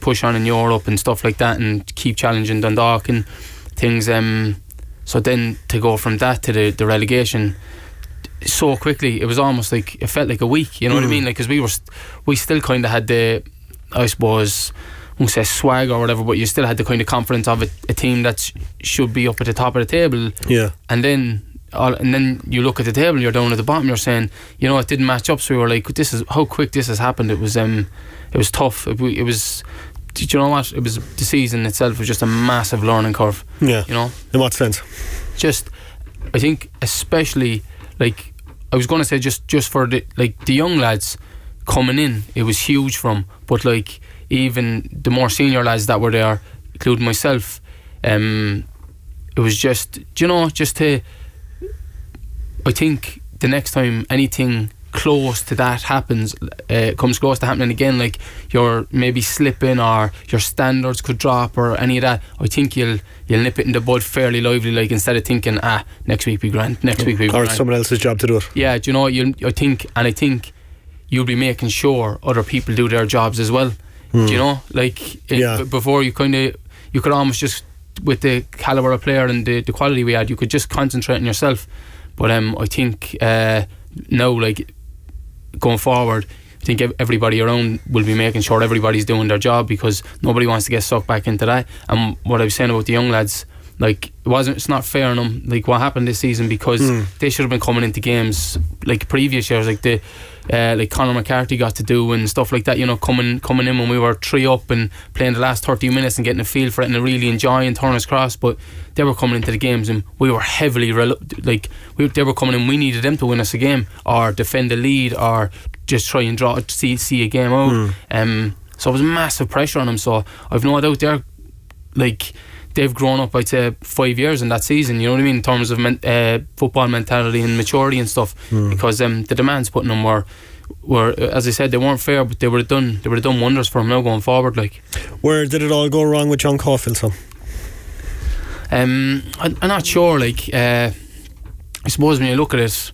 push on in Europe and stuff like that, and keep challenging Dundalk and things. Um, so then to go from that to the, the relegation so quickly. It was almost like it felt like a week. You know mm. what I mean? Like because we were, st- we still kind of had the, I suppose, I won't say swag or whatever, but you still had the kind of confidence of a, a team that sh- should be up at the top of the table. Yeah. And then. All, and then you look at the table, you're down at the bottom. You're saying, you know, it didn't match up. So we were like, "This is how quick this has happened." It was, um, it was tough. It, it was did you know what? It was the season itself was just a massive learning curve. Yeah. You know? In what sense? Just I think especially like I was gonna say just just for the like the young lads coming in, it was huge from. But like even the more senior lads that were there, including myself, um, it was just you know just to. I think the next time anything close to that happens, uh, comes close to happening again, like you're maybe slipping or your standards could drop or any of that, I think you'll you'll nip it in the bud fairly lively. Like instead of thinking, ah, next week we grant, next week we or someone else's job to do it. Yeah, do you know? You I think, and I think you'll be making sure other people do their jobs as well. Mm. Do you know? Like it, yeah. b- before you kind of you could almost just with the caliber of player and the, the quality we had, you could just concentrate on yourself. But um, I think uh, now, like going forward, I think everybody around will be making sure everybody's doing their job because nobody wants to get sucked back into that. And what I was saying about the young lads, like it wasn't, it's not fair on them. Like what happened this season because Mm. they should have been coming into games like previous years, like the. Uh, like Conor McCarthy got to do and stuff like that, you know, coming coming in when we were three up and playing the last 30 minutes and getting a feel for it and really enjoying Turner's Cross. But they were coming into the games and we were heavily relu- like we, they were coming in. We needed them to win us a game or defend the lead or just try and draw see see a game out. Mm. Um, so it was massive pressure on them. So I've no doubt they're like they've grown up. I'd say five years in that season. You know what I mean in terms of men, uh, football mentality and maturity and stuff. Mm. Because um, the demands put on them were were as I said they weren't fair, but they were done they would have done wonders for him now going forward. Like Where did it all go wrong with John Caulfield? Um, I, I'm not sure. Like uh, I suppose when you look at it,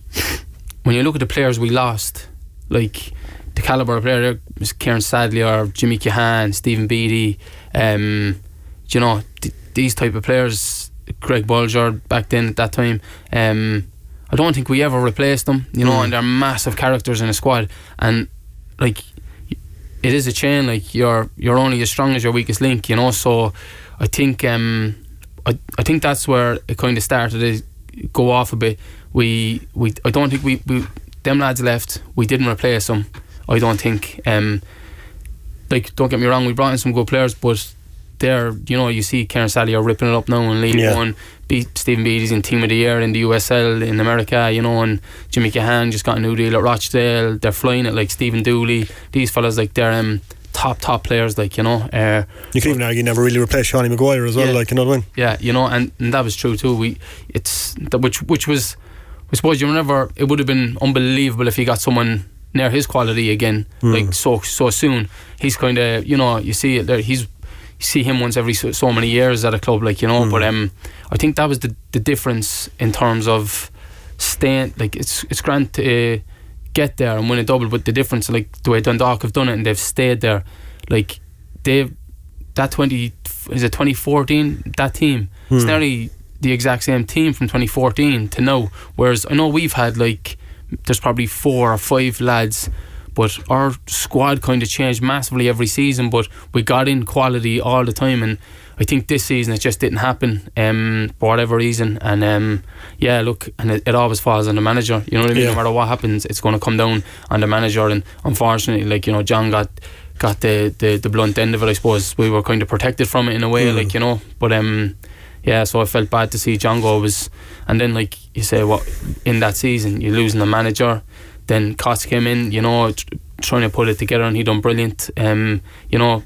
when you look at the players we lost, like the caliber of player, was Kieran Sadlier or Jimmy Keohane, Stephen Beattie, um, you know th- these type of players, Greg Bulger back then at that time. Um, I don't think we ever replaced them. You know, Mm. and they're massive characters in a squad, and like it is a chain. Like you're you're only as strong as your weakest link. You know, so I think um I I think that's where it kind of started to go off a bit. We we I don't think we, we them lads left. We didn't replace them. I don't think. Um, like don't get me wrong, we brought in some good players, but they're you know you see Kieran Sadlier are ripping it up now in League Yeah. One. Beat Stephen Beattie's in Team of the Year in the USL in America, you know, and Jimmy Keohane just got a new deal at Rochdale. They're flying it like Stephen Dooley. These fellas like they're um, top top players, like you know. Uh, You can even argue never really replaced Seanie Maguire as well, Yeah. like, you know what I mean? yeah, you know, and, and that was true too. We it's that which which was I suppose you never it would have been unbelievable if he got someone near his quality again, Mm. like so so soon. He's kind of you know you see it there. He's see him once every so, so many years at a club, like you know. But um, I think that was the the difference in terms of staying. Like it's it's grand to uh, get there and win a double, but the difference, like the way Dundalk have done it and they've stayed there, like they've that twenty is it twenty fourteen that team. It's Hmm. nearly the exact same team from twenty fourteen to now. Whereas I know we've had like there's probably four or five lads. But our squad kind of changed massively every season. But we got in quality all the time, and I think this season it just didn't happen um, for whatever reason. And um, yeah, look, and it, it always falls on the manager. You know what I mean? Yeah. No matter what happens, it's going to come down on the manager. And unfortunately, like you know, John got got the, the the blunt end of it. I suppose we were kind of protected from it in a way, Mm. like you know. But um, yeah, so I felt bad to see John go. Was and then like you say, what in that season you're losing the manager. Then Cots came in, you know, tr- trying to put it together, and he done brilliant. Um, you know,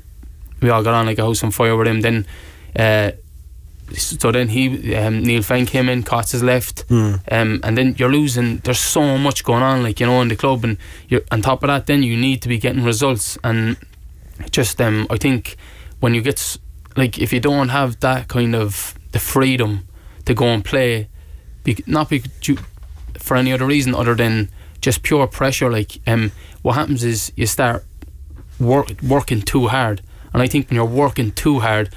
we all got on like a house on fire with him. Then, uh, so then he um, Neil Fenn came in, Cots has left, Mm. um, and then you're losing. There's so much going on, like you know, in the club, and you're on top of that. Then you need to be getting results, and just um, I think when you get like if you don't have that kind of the freedom to go and play, be, not be, for any other reason other than just pure pressure. Like um, what happens is you start work, working too hard, and I think when you're working too hard,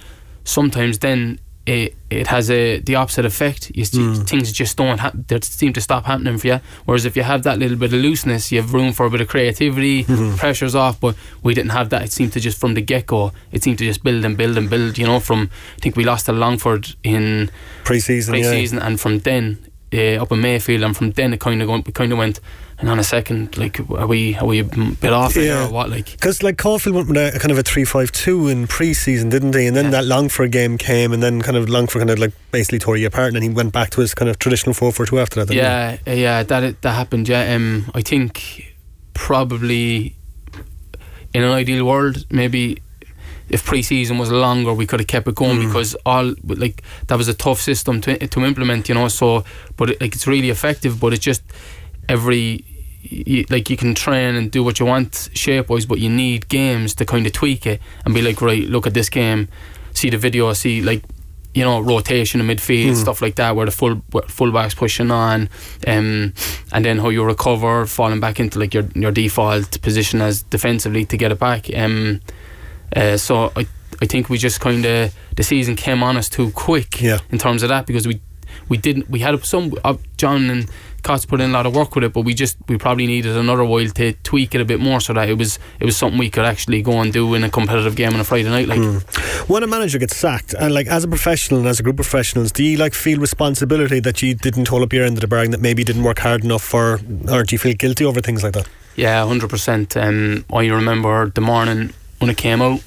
sometimes then it it has a the opposite effect. You Mm. things just don't hap- they seem to stop happening for you. Whereas if you have that little bit of looseness, you have room for a bit of creativity. Mhm. Pressure's off, but we didn't have that. It seemed to just from the get go. It seemed to just build and build and build. You know, from I think we lost to Longford in Pre-season, yeah. pre-season, and from then uh, up in Mayfield, and from then it kind of kind of went. And on a second, like, are we are we a bit off Yeah. or what? Like, Because like Caulfield went with a, kind of a three-five-two in pre-season, didn't he? And then that Longford game came, and then kind of Longford kind of like basically tore you apart, and then he went back to his kind of traditional four-four-two after that. yeah, uh, yeah, that that happened. Yeah, um, I think probably in an ideal world, maybe if pre-season was longer, we could have kept it going because all like that was a tough system to to implement, you know. So, but it, like it's really effective, but it's just every you, like you can train and do what you want shape wise, but you need games to kind of tweak it and be like, right, look at this game, see the video, see like you know rotation in midfield, Mm. stuff like that, where the full where fullbacks pushing on, um, and then how you recover, falling back into like your your default position as defensively to get it back. Um, uh, so I I think we just kind of the season came on us too quick Yeah. in terms of that because we we didn't we had some uh, John and Cots put in a lot of work with it, but we just we probably needed another while to tweak it a bit more so that it was it was something we could actually go and do in a competitive game on a Friday night. Like When a manager gets sacked, and like as a professional and as a group of professionals, do you like feel responsibility that you didn't hold up your end of the bargain, that maybe didn't work hard enough for, or do you feel guilty over things like that? Yeah, hundred percent. Um, I remember the morning when it came out.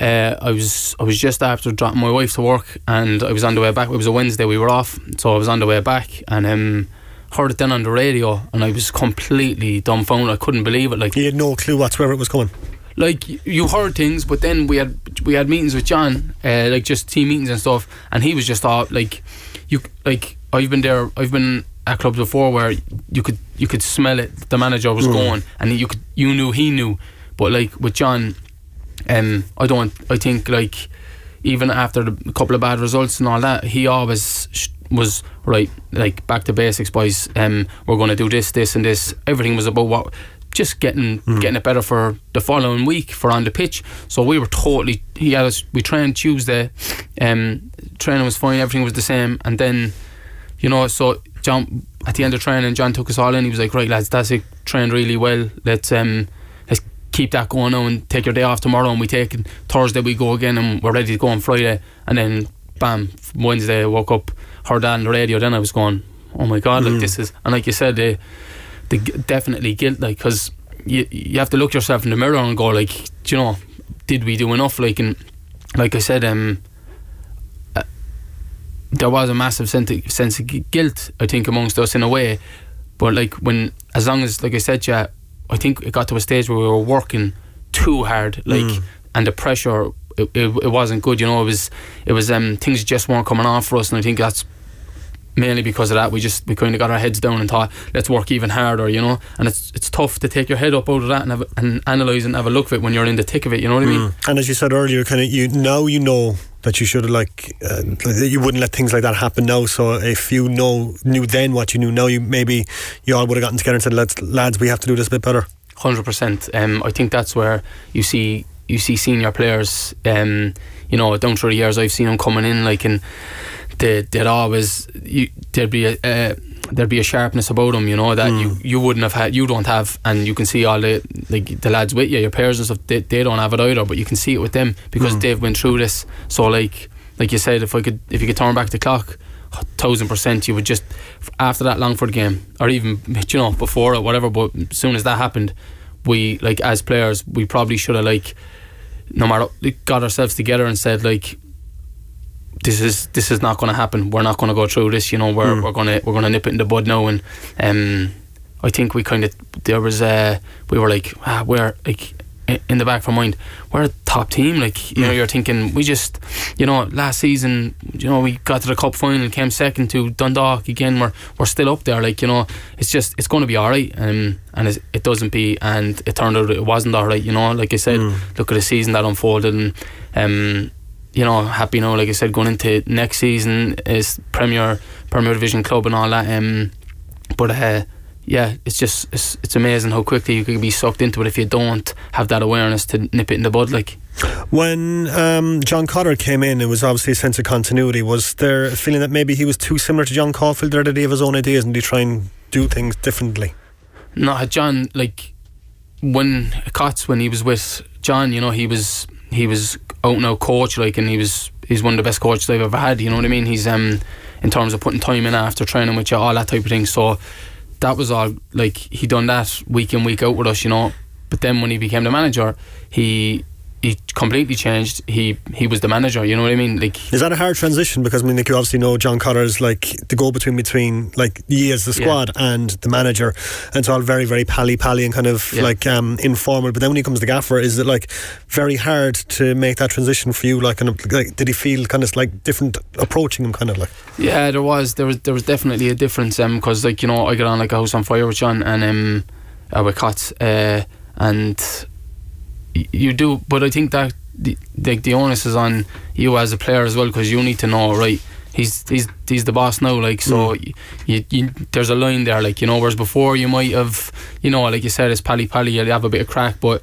Uh, I was I was just after dropping my wife to work, and I was on the way back. It was a Wednesday. We were off, so I was on the way back, and um, heard it then on the radio, and I was completely dumbfounded. I couldn't believe it. Like you had no clue whatsoever it was coming. Like you heard things, but then we had we had meetings with John, uh, like just team meetings and stuff, and he was just thought like you like I've been there. I've been at clubs before where you could you could smell it. The manager was Mm. going, and you could you knew he knew, but like with John, um, I don't. I think like even after a couple of bad results and all that, he always sh- was right. Like back to basics, boys. Um, we're going to do this, this, and this. Everything was about what. Just getting getting it better for the following week for on the pitch. So we were totally. He had us. We trained Tuesday. Um, training was fine. Everything was the same. And then, you know, so John at the end of training, John took us all in. He was like, "Right, lads, that's it. Trained really well. Let's um, keep that going now and take your day off tomorrow. And we take it Thursday. We go again, and we're ready to go on Friday. And then, bam, Wednesday, I woke up, heard that on the radio. Then I was going, "Oh my god, like Mm. this is." And like you said, the, the definitely guilt, like because you you have to look yourself in the mirror and go, like, do you know, did we do enough? Like, and like I said, um. uh, There was a massive sense of, sense of guilt, I think, amongst us in a way. But like when, as long as, like I said, yeah, I think it got to a stage where we were working too hard, like, Mm. and the pressure, it, it, it wasn't good. You know, it was, it was, um, things just weren't coming off for us, and I think that's mainly because of that. We just we kind of got our heads down and thought, let's work even harder. You know, and it's it's tough to take your head up out of that and have, a- and analyze and have a look at it when you're in the thick of it. You know what I mean? Mm. And as you said earlier, kind of you now you know that you should like uh, you wouldn't let things like that happen now. So if you know knew then what you knew now, you maybe you all would have gotten together and said, "Let's lads, we have to do this a bit better." Hundred. Um, I think that's where you see you see senior players. Um, you know, down through the years, I've seen them coming in like and they they'd always you, there'd be a uh, there'd be a sharpness about them. You know that you, you wouldn't have had, you don't have, and you can see all the like the lads with you, your peers and stuff. They, they don't have it either, but you can see it with them because Mm. they've been through this. So like like you said, if I could if you could turn back the clock. Thousand percent, you would just after that Longford game, or even you know before or whatever. But as soon as that happened, we like as players, we probably should have like no matter got ourselves together and said like this is this is not going to happen. We're not going to go through this. You know, we're Mm. we're gonna we're gonna nip it in the bud now. And um, I think we kind of there was uh, we were like ah, we're like in the back of our mind we're a top team. Like you know, you're thinking we just you know last season you know we got to the cup final, came second to Dundalk again. We're we're still up there. Like you know, it's just it's going to be all right. Um, and it, it doesn't be, and it turned out it wasn't all right. You know, like I said, look at the season that unfolded and. Um, you know, happy now, like I said, going into next season is Premier Premier Division club and all that. Um, but uh, yeah, it's just it's, it's amazing how quickly you can be sucked into it if you don't have that awareness to nip it in the bud. Like When um, John Cotter came in, it was obviously a sense of continuity. Was there a feeling that maybe he was too similar to John Caulfield, or did he have his own ideas and did he try and do things differently? no, John like when Cots when he was with John, you know, he was he was out and coach like, and he was he's one of the best coaches I've ever had. You know what I mean? He's um in terms of putting time in after training with you, all that type of thing. So that was all like he done that week in week out with us, you know. But then when he became the manager, he he completely changed. He he was the manager. You know what I mean? Like Is that a hard transition? Because I mean, like you obviously know John Cotter is like the go between between like ye as the Yeah. squad and the manager, and it's all very very pally pally and kind of Yeah. like um, informal. But then when he comes to Gaffer, is it like very hard to make that transition for you? Like, like did he feel kind of like different approaching him, kind of like? Yeah, there was there was there was definitely a difference um because like you know I got on like a house on fire with John and um uh, with Cots uh, and you do but I think that the, the the onus is on you as a player as well because you need to know right he's he's he's the boss now like so y you, you there's a line there like you know whereas before you might have you know like you said it's pally pally you'll have a bit of crack but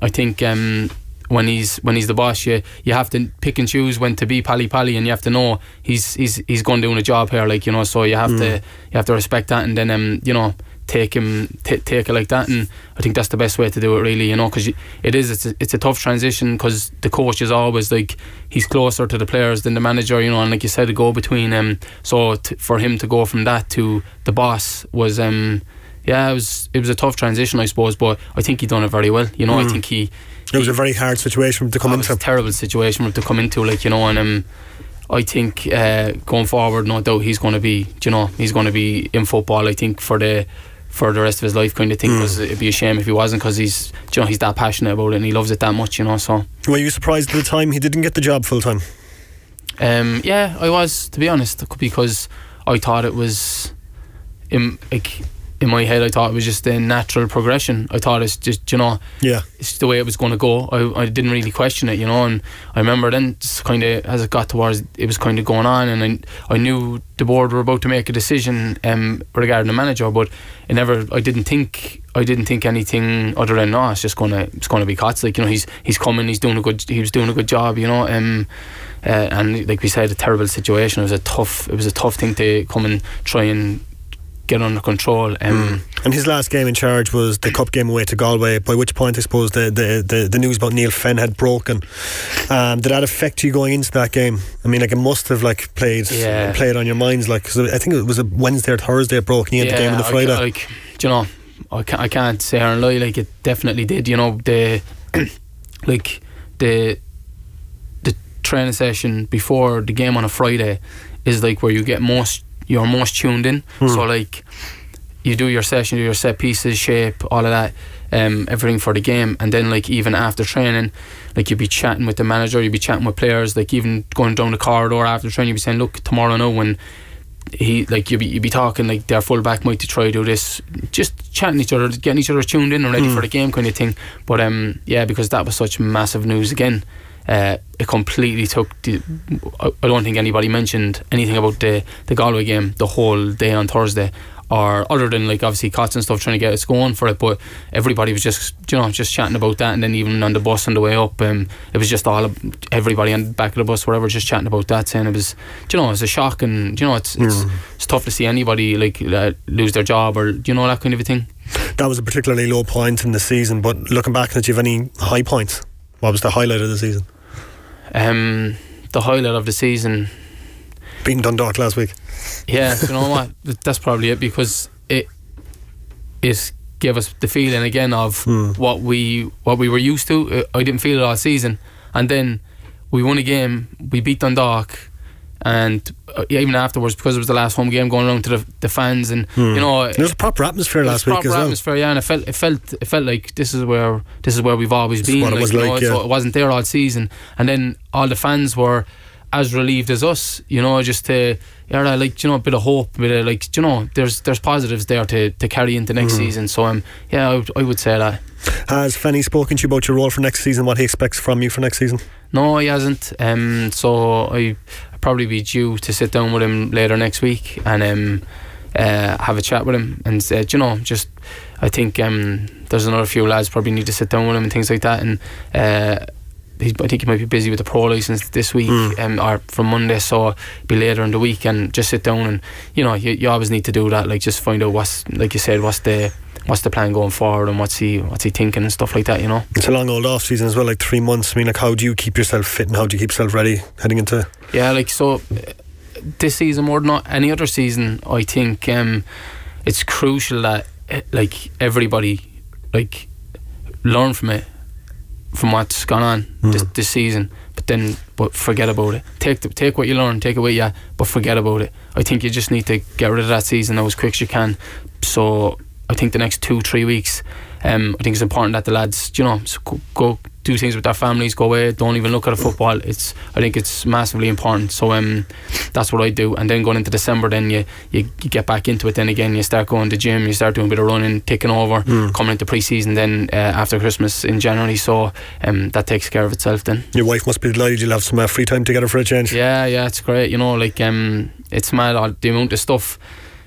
I think um when he's when he's the boss, you you have to pick and choose when to be pally pally, and you have to know he's he's he's going doing a job here, like you know. So you have to you have to respect that, and then um you know take him t- take it like that, and I think that's the best way to do it, really, you know, because it is it's a, it's a tough transition because the coach is always like he's closer to the players than the manager, you know, and like you said, to go between um so t- for him to go from that to the boss was um yeah it was it was a tough transition, I suppose, but I think he done it very well, you know. I Mm. think he It was a very hard situation to come into. A terrible situation to come into, like you know, and um, I think uh, going forward, no doubt he's going to be, you know, he's going to be in football. I think for the for the rest of his life, kind of thing. Mm. Because it'd be a shame if he wasn't, because he's, you know, he's that passionate about it and he loves it that much, you know. So Were you surprised at the time he didn't get the job full time? um, yeah, I was to be honest because I thought it was in like in my head. I thought it was just a natural progression. I thought it's just you know Yeah. it's the way it was going to go. I, I didn't really question it, you know. And I remember then, kind of as it got towards, it was kind of going on, and I, I knew the board were about to make a decision um, regarding the manager, but it never. I didn't think. I didn't think anything other than no, it's just gonna it's gonna be Cots. Like you know, he's he's coming, he's doing a good he was doing a good job, you know. Um, uh, and like we said, a terrible situation. It was a tough it was a tough thing to come and try and get under control. Um, And his last game in charge was the cup game away to Galway. By which point, I suppose the the, the, the news about Neil Fenn had broken. Um, did that affect you going into that game? I mean, like it must have like played Yeah. played on your minds. Like 'cause I think it was a Wednesday or Thursday it broke. And you had the game on the I- Friday. like, do you know, I can't, I can't say and lie. Like it definitely did. You know, the like the the training session before the game on a Friday is like where you get most you're most tuned in. Hmm. So like you do your session, do your set pieces, shape, all of that, um, everything for the game, and then like even after training, like you'd be chatting with the manager, you'd be chatting with players, like even going down the corridor after training, you'd be saying, look, tomorrow now when he like you'd be you'd be talking like their fullback might to try to do this, just chatting each other, getting each other tuned in and ready Mm. for the game kind of thing. But um, yeah, because that was such massive news again. Uh, it completely took. The, I don't think anybody mentioned anything about the the Galway game the whole day on Thursday, or other than like obviously Cots and stuff trying to get us going for it. But everybody was just you know just chatting about that, and then even on the bus on the way up, um, it was just all everybody on the back of the bus, whatever, just chatting about that, saying it was you know it was a shock, and you know it's it's, Mm. it's tough to see anybody like uh, lose their job or you know that kind of a thing. that was a particularly low point in the season. But looking back, did you have any high points? What was the highlight of the season? Um, the highlight of the season. Beating Dundalk last week. Yeah, you know what? That's probably it because it it gave us the feeling again of what we what we were used to. Uh, I didn't feel it all season, and then we won a game. We beat Dundalk, and uh, even afterwards because it was the last home game, going around to the, the fans and Hmm. you know there was a proper atmosphere it last week proper as well. atmosphere, yeah, and it felt it felt it felt like this is where this is where we've always This been. what it was know, like, so yeah. it wasn't there all season, and then all the fans were as relieved as us. You know, just to yeah, like you know, a bit of hope, a bit of like you know, there's there's positives there to, to carry into next Mhm. season. So um, yeah, I would, say that. Has Fenny spoken to you about your role for next season? What he expects from you for next season? No, he hasn't. Um, so I probably be due to sit down with him later next week and um, uh, have a chat with him and say, you know, just I think um, there's another few lads probably need to sit down with him and things like that. And uh, I think he might be busy with the pro license this week um, or from Monday, so be later in the week and just sit down and you know you, you always need to do that. Like just find out what's like you said, what's the what's the plan going forward and what's he what's he thinking and stuff like that. You know. It's a long old off season as well, like three months. I mean, like how do you keep yourself fit and how do you keep yourself ready heading into? Yeah, like so, uh, this season more than any other season, I think um, it's crucial that uh, like everybody like learn from it, from what's gone on this, this season. But then, but forget about it. Take the, take what you learn, take it with you, but forget about it. I think you just need to get rid of that season as quick as you can. So I think the next two three weeks, um, I think it's important that the lads, you know, go, go do things with their families, go away, don't even look at a football. It's I think it's massively important. So um, that's what I do. And then going into December, then you, you you get back into it. Then again, you start going to gym, you start doing a bit of running, taking over, coming into pre-season. Then uh, after Christmas in January, so um, that takes care of itself. Then. Your wife must be delighted you'll have some uh, free time together for a change. Yeah, yeah, it's great. You know, like um, it's mad the amount of stuff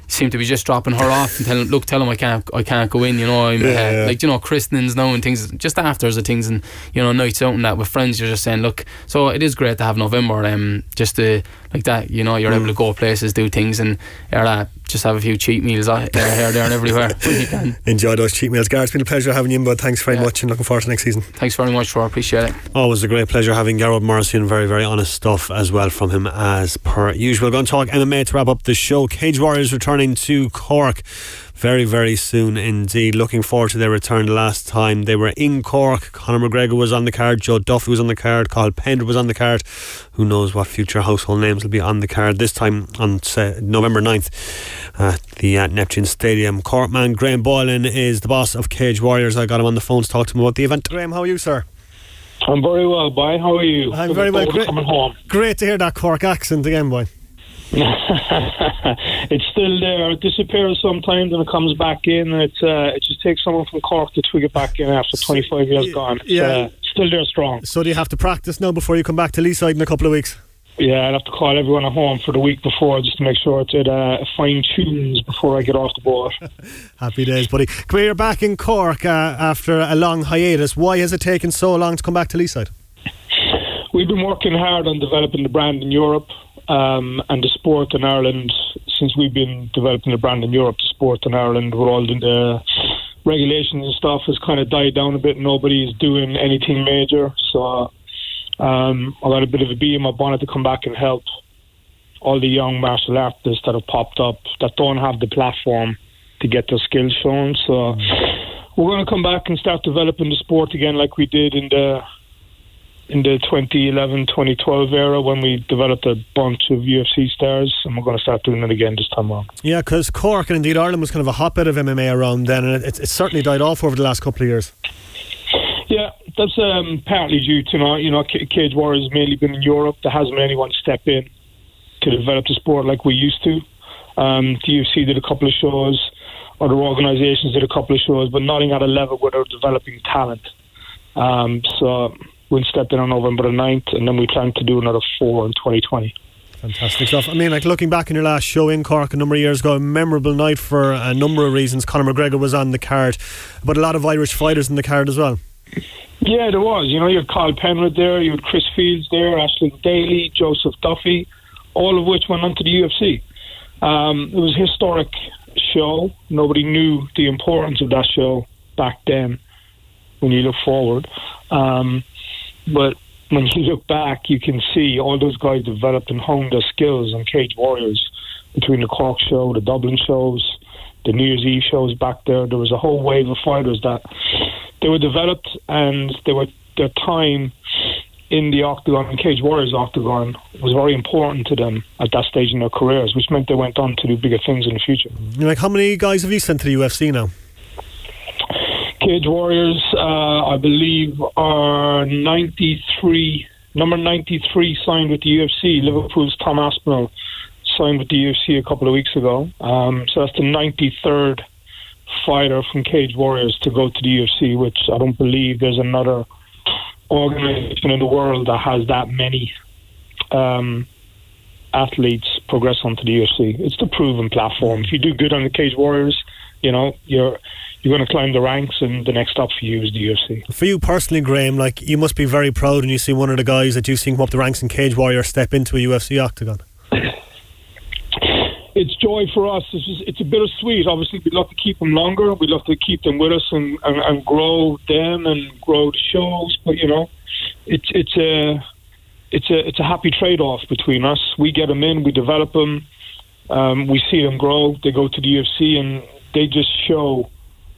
seem to be just dropping her off and telling, look, tell him I can't, I can't go in. You know, I'm, Yeah, uh, yeah. like you know, christenings now and things, just afters of things, and you know, nights out and that with friends. You're just saying, look, so it is great to have November, um, just to like that. You know, you're able to go places, do things, and uh, just have a few cheap meals uh, there, here, there, and everywhere when you can. Enjoy those cheap meals. Gearóid, it's been a pleasure having you in, but thanks very much and looking forward to next season. Thanks very much for appreciate it. Always a great pleasure having Gearóid Morrissey and very, very honest stuff as well from him as per usual. Going to talk MMA to wrap up the show. Cage Warriors returning to Cork very, very soon indeed. Looking forward to their return. Last time they were in Cork, Conor McGregor was on the card, Joe Duffy was on the card, Cathal Pendred was on the card. Who knows what future household names will be on the card this time on say, November 9th at the uh, Neptune Stadium. Cork man Graham Boylan is the boss of Cage Warriors. I got him on the phone to talk to him about the event. Graham, how are you, sir? I'm very well, boy. How are you? I'm very well. Great, Coming home. great to hear that Cork accent again, boy. it's still there. It disappears sometimes and it comes back in. And it's uh, it just takes someone from Cork to twig it back in after 25 years gone. It's, yeah. uh, still there strong. So do you have to practice now before you come back to Leeside in a couple of weeks? Yeah, I'll have to call everyone at home for the week before just to make sure it's at uh, fine tunes before I get off the boat. Happy days, buddy. Come here, you're back in Cork uh, after a long hiatus. Why has it taken so long to come back to Leeside? We've been working hard on developing the brand in Europe um, and the sport in Ireland since we've been developing the brand in Europe, the sport in Ireland, with all the regulations and stuff has kind of died down a bit. Nobody is doing anything major, so um, I got a bit of a bee in my bonnet to come back and help all the young martial artists that have popped up that don't have the platform to get their skills shown. So we're going to come back and start developing the sport again, like we did in the in the 2011 2012 era when we developed a bunch of UFC stars, and we're going to start doing it again this time around. Yeah, because Cork and indeed Ireland was kind of a hotbed of MMA around then, and it, it's certainly died off over the last couple of years. Yeah, that's um, partly due to not, you know, Cage Warriors has mainly been in Europe. There hasn't been anyone step in to develop the sport like we used to. Um, the UFC did a couple of shows, other organisations did a couple of shows, but nothing at a level where they're developing talent. Um, so we'll step in on November the 9th, and then we plan to do another four in 2020. Fantastic stuff. I mean, like looking back in your last show in Cork a number of years ago, a memorable night for a number of reasons. Conor McGregor was on the card, but a lot of Irish fighters in the card as well. Yeah, there was. You know, you had Cathal Pendred there, you had Chris Fields there, Ashley Daly, Joseph Duffy, all of which went on to the UFC. Um, it was a historic show. Nobody knew the importance of that show back then when you look forward. Um, but when you look back, you can see all those guys developed and honed their skills on Cage Warriors between the Cork show, the Dublin shows, the New Year's Eve shows back there. There was a whole wave of fighters that they were developed and they were their time in the octagon and Cage Warriors octagon was very important to them at that stage in their careers, which meant they went on to do bigger things in the future. Like, how many guys have you sent to the UFC now? Cage Warriors, uh, I believe, are 93, number 93 signed with the UFC. Liverpool's Tom Aspinall signed with the UFC a couple of weeks ago. Um, so that's the 93rd fighter from Cage Warriors to go to the UFC, which I don't believe there's another organization in the world that has that many um, athletes progress onto the UFC. It's the proven platform. If you do good on the Cage Warriors, you know you're you're going to climb the ranks, and the next stop for you is the UFC. For you personally, Graham, like you must be very proud when you see one of the guys that you see come up the ranks in Cage Warrior step into a UFC octagon. it's joy for us. It's, just, it's a bittersweet. Obviously, we'd love to keep them longer. We'd love to keep them with us and, and, and grow them and grow the shows. But you know, it's it's a it's a it's a happy trade off between us. We get them in, we develop them, um, we see them grow. They go to the UFC and they just show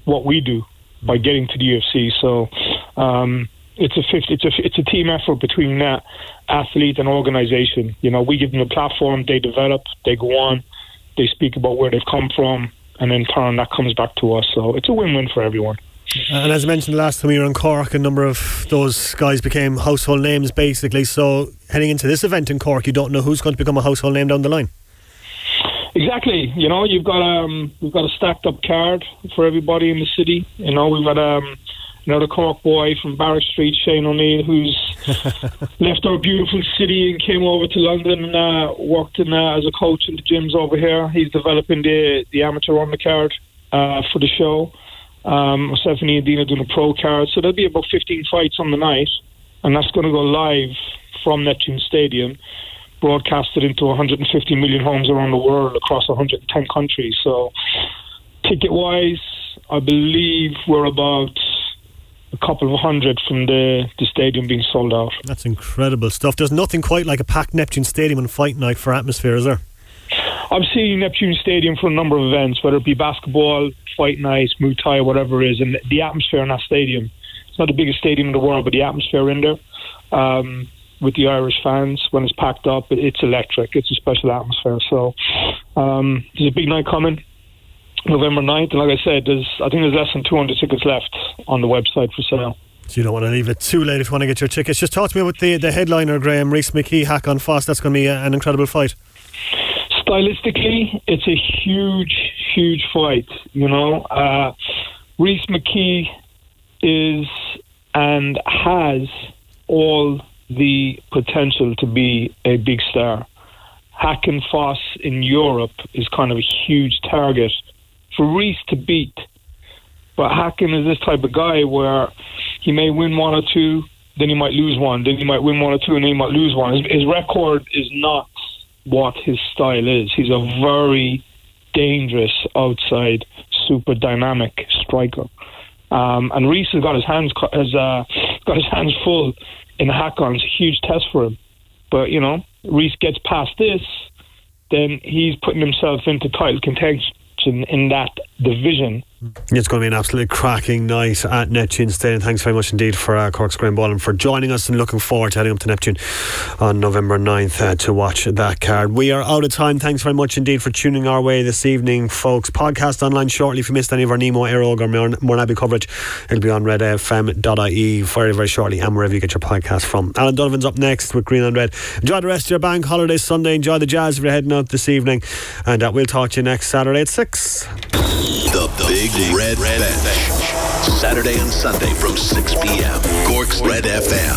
what we do by getting to the UFC. So um, it's a 50, it's a it's a team effort between that athlete and organization. You know, we give them a platform, they develop, they go on, they speak about where they've come from, and in turn that comes back to us. So it's a win-win for everyone. And as I mentioned last time we were in Cork, a number of those guys became household names basically. So heading into this event in Cork, you don't know who's going to become a household name down the line. Exactly. You know, you've got um, we've got a stacked up card for everybody in the city. You know, we've got um, another Cork boy from Barrack Street, Shane O'Neill, who's left our beautiful city and came over to London and uh, worked in, uh, as a coach in the gyms over here. He's developing the the amateur undercard uh, for the show. Um, Stephanie and Dina doing a pro card, so there'll be about 15 fights on the night, and that's going to go live from Neptune Stadium broadcasted into 150 million homes around the world across 110 countries. So, ticket wise, I believe we're about a couple of hundred from the, the stadium being sold out. That's incredible stuff. There's nothing quite like a packed Neptune Stadium and fight night for atmosphere, is there? I've seen Neptune Stadium for a number of events, whether it be basketball, fight night, Muay Thai, whatever it is, and the atmosphere in that stadium. It's not the biggest stadium in the world, but the atmosphere in there. Um, with the Irish fans when it's packed up. It's electric. It's a special atmosphere. So um, there's a big night coming. November 9th, and like I said, there's I think there's less than 200 tickets left on the website for sale. So you don't want to leave it too late if you want to get your tickets. Just talk to me about the, the headliner, Graham Rhys McKee, Hakon Foss. That's going to be a, an incredible fight. Stylistically, it's a huge, huge fight. You know, uh, Rhys McKee is and has all the potential to be a big star. Hakon Foss in Europe is kind of a huge target for Rhys to beat. But Hakon is this type of guy where he may win one or two, then he might lose one, then he might win one or two, and then he might lose one. His, his record is not what his style is. He's a very dangerous outside, super dynamic striker. Um, and Rhys has got his hands has uh, got his hands full in Hakon. It's a huge test for him. But you know, Rhys gets past this, then he's putting himself into title contention in that division. It's going to be an absolutely cracking night at Neptune Stadium. Thanks very much indeed for uh, Cork's Graham Boylan for joining us and looking forward to heading up to Neptune on November 9th uh, to watch that card. We are out of time. Thanks very much indeed for tuning our way this evening, folks. Podcast online shortly if you missed any of our Nemo, Éire Óg or Mourneabbey coverage. It'll be on redfm.ie very, very shortly and wherever you get your podcast from. Alan Donovan's up next with Green and Red. Enjoy the rest of your bank holiday Sunday. Enjoy the jazz if you're heading out this evening. And uh, we'll talk to you next Saturday at 6. The Big Red Bench. Saturday and Sunday from 6 p.m. Cork's Red FM.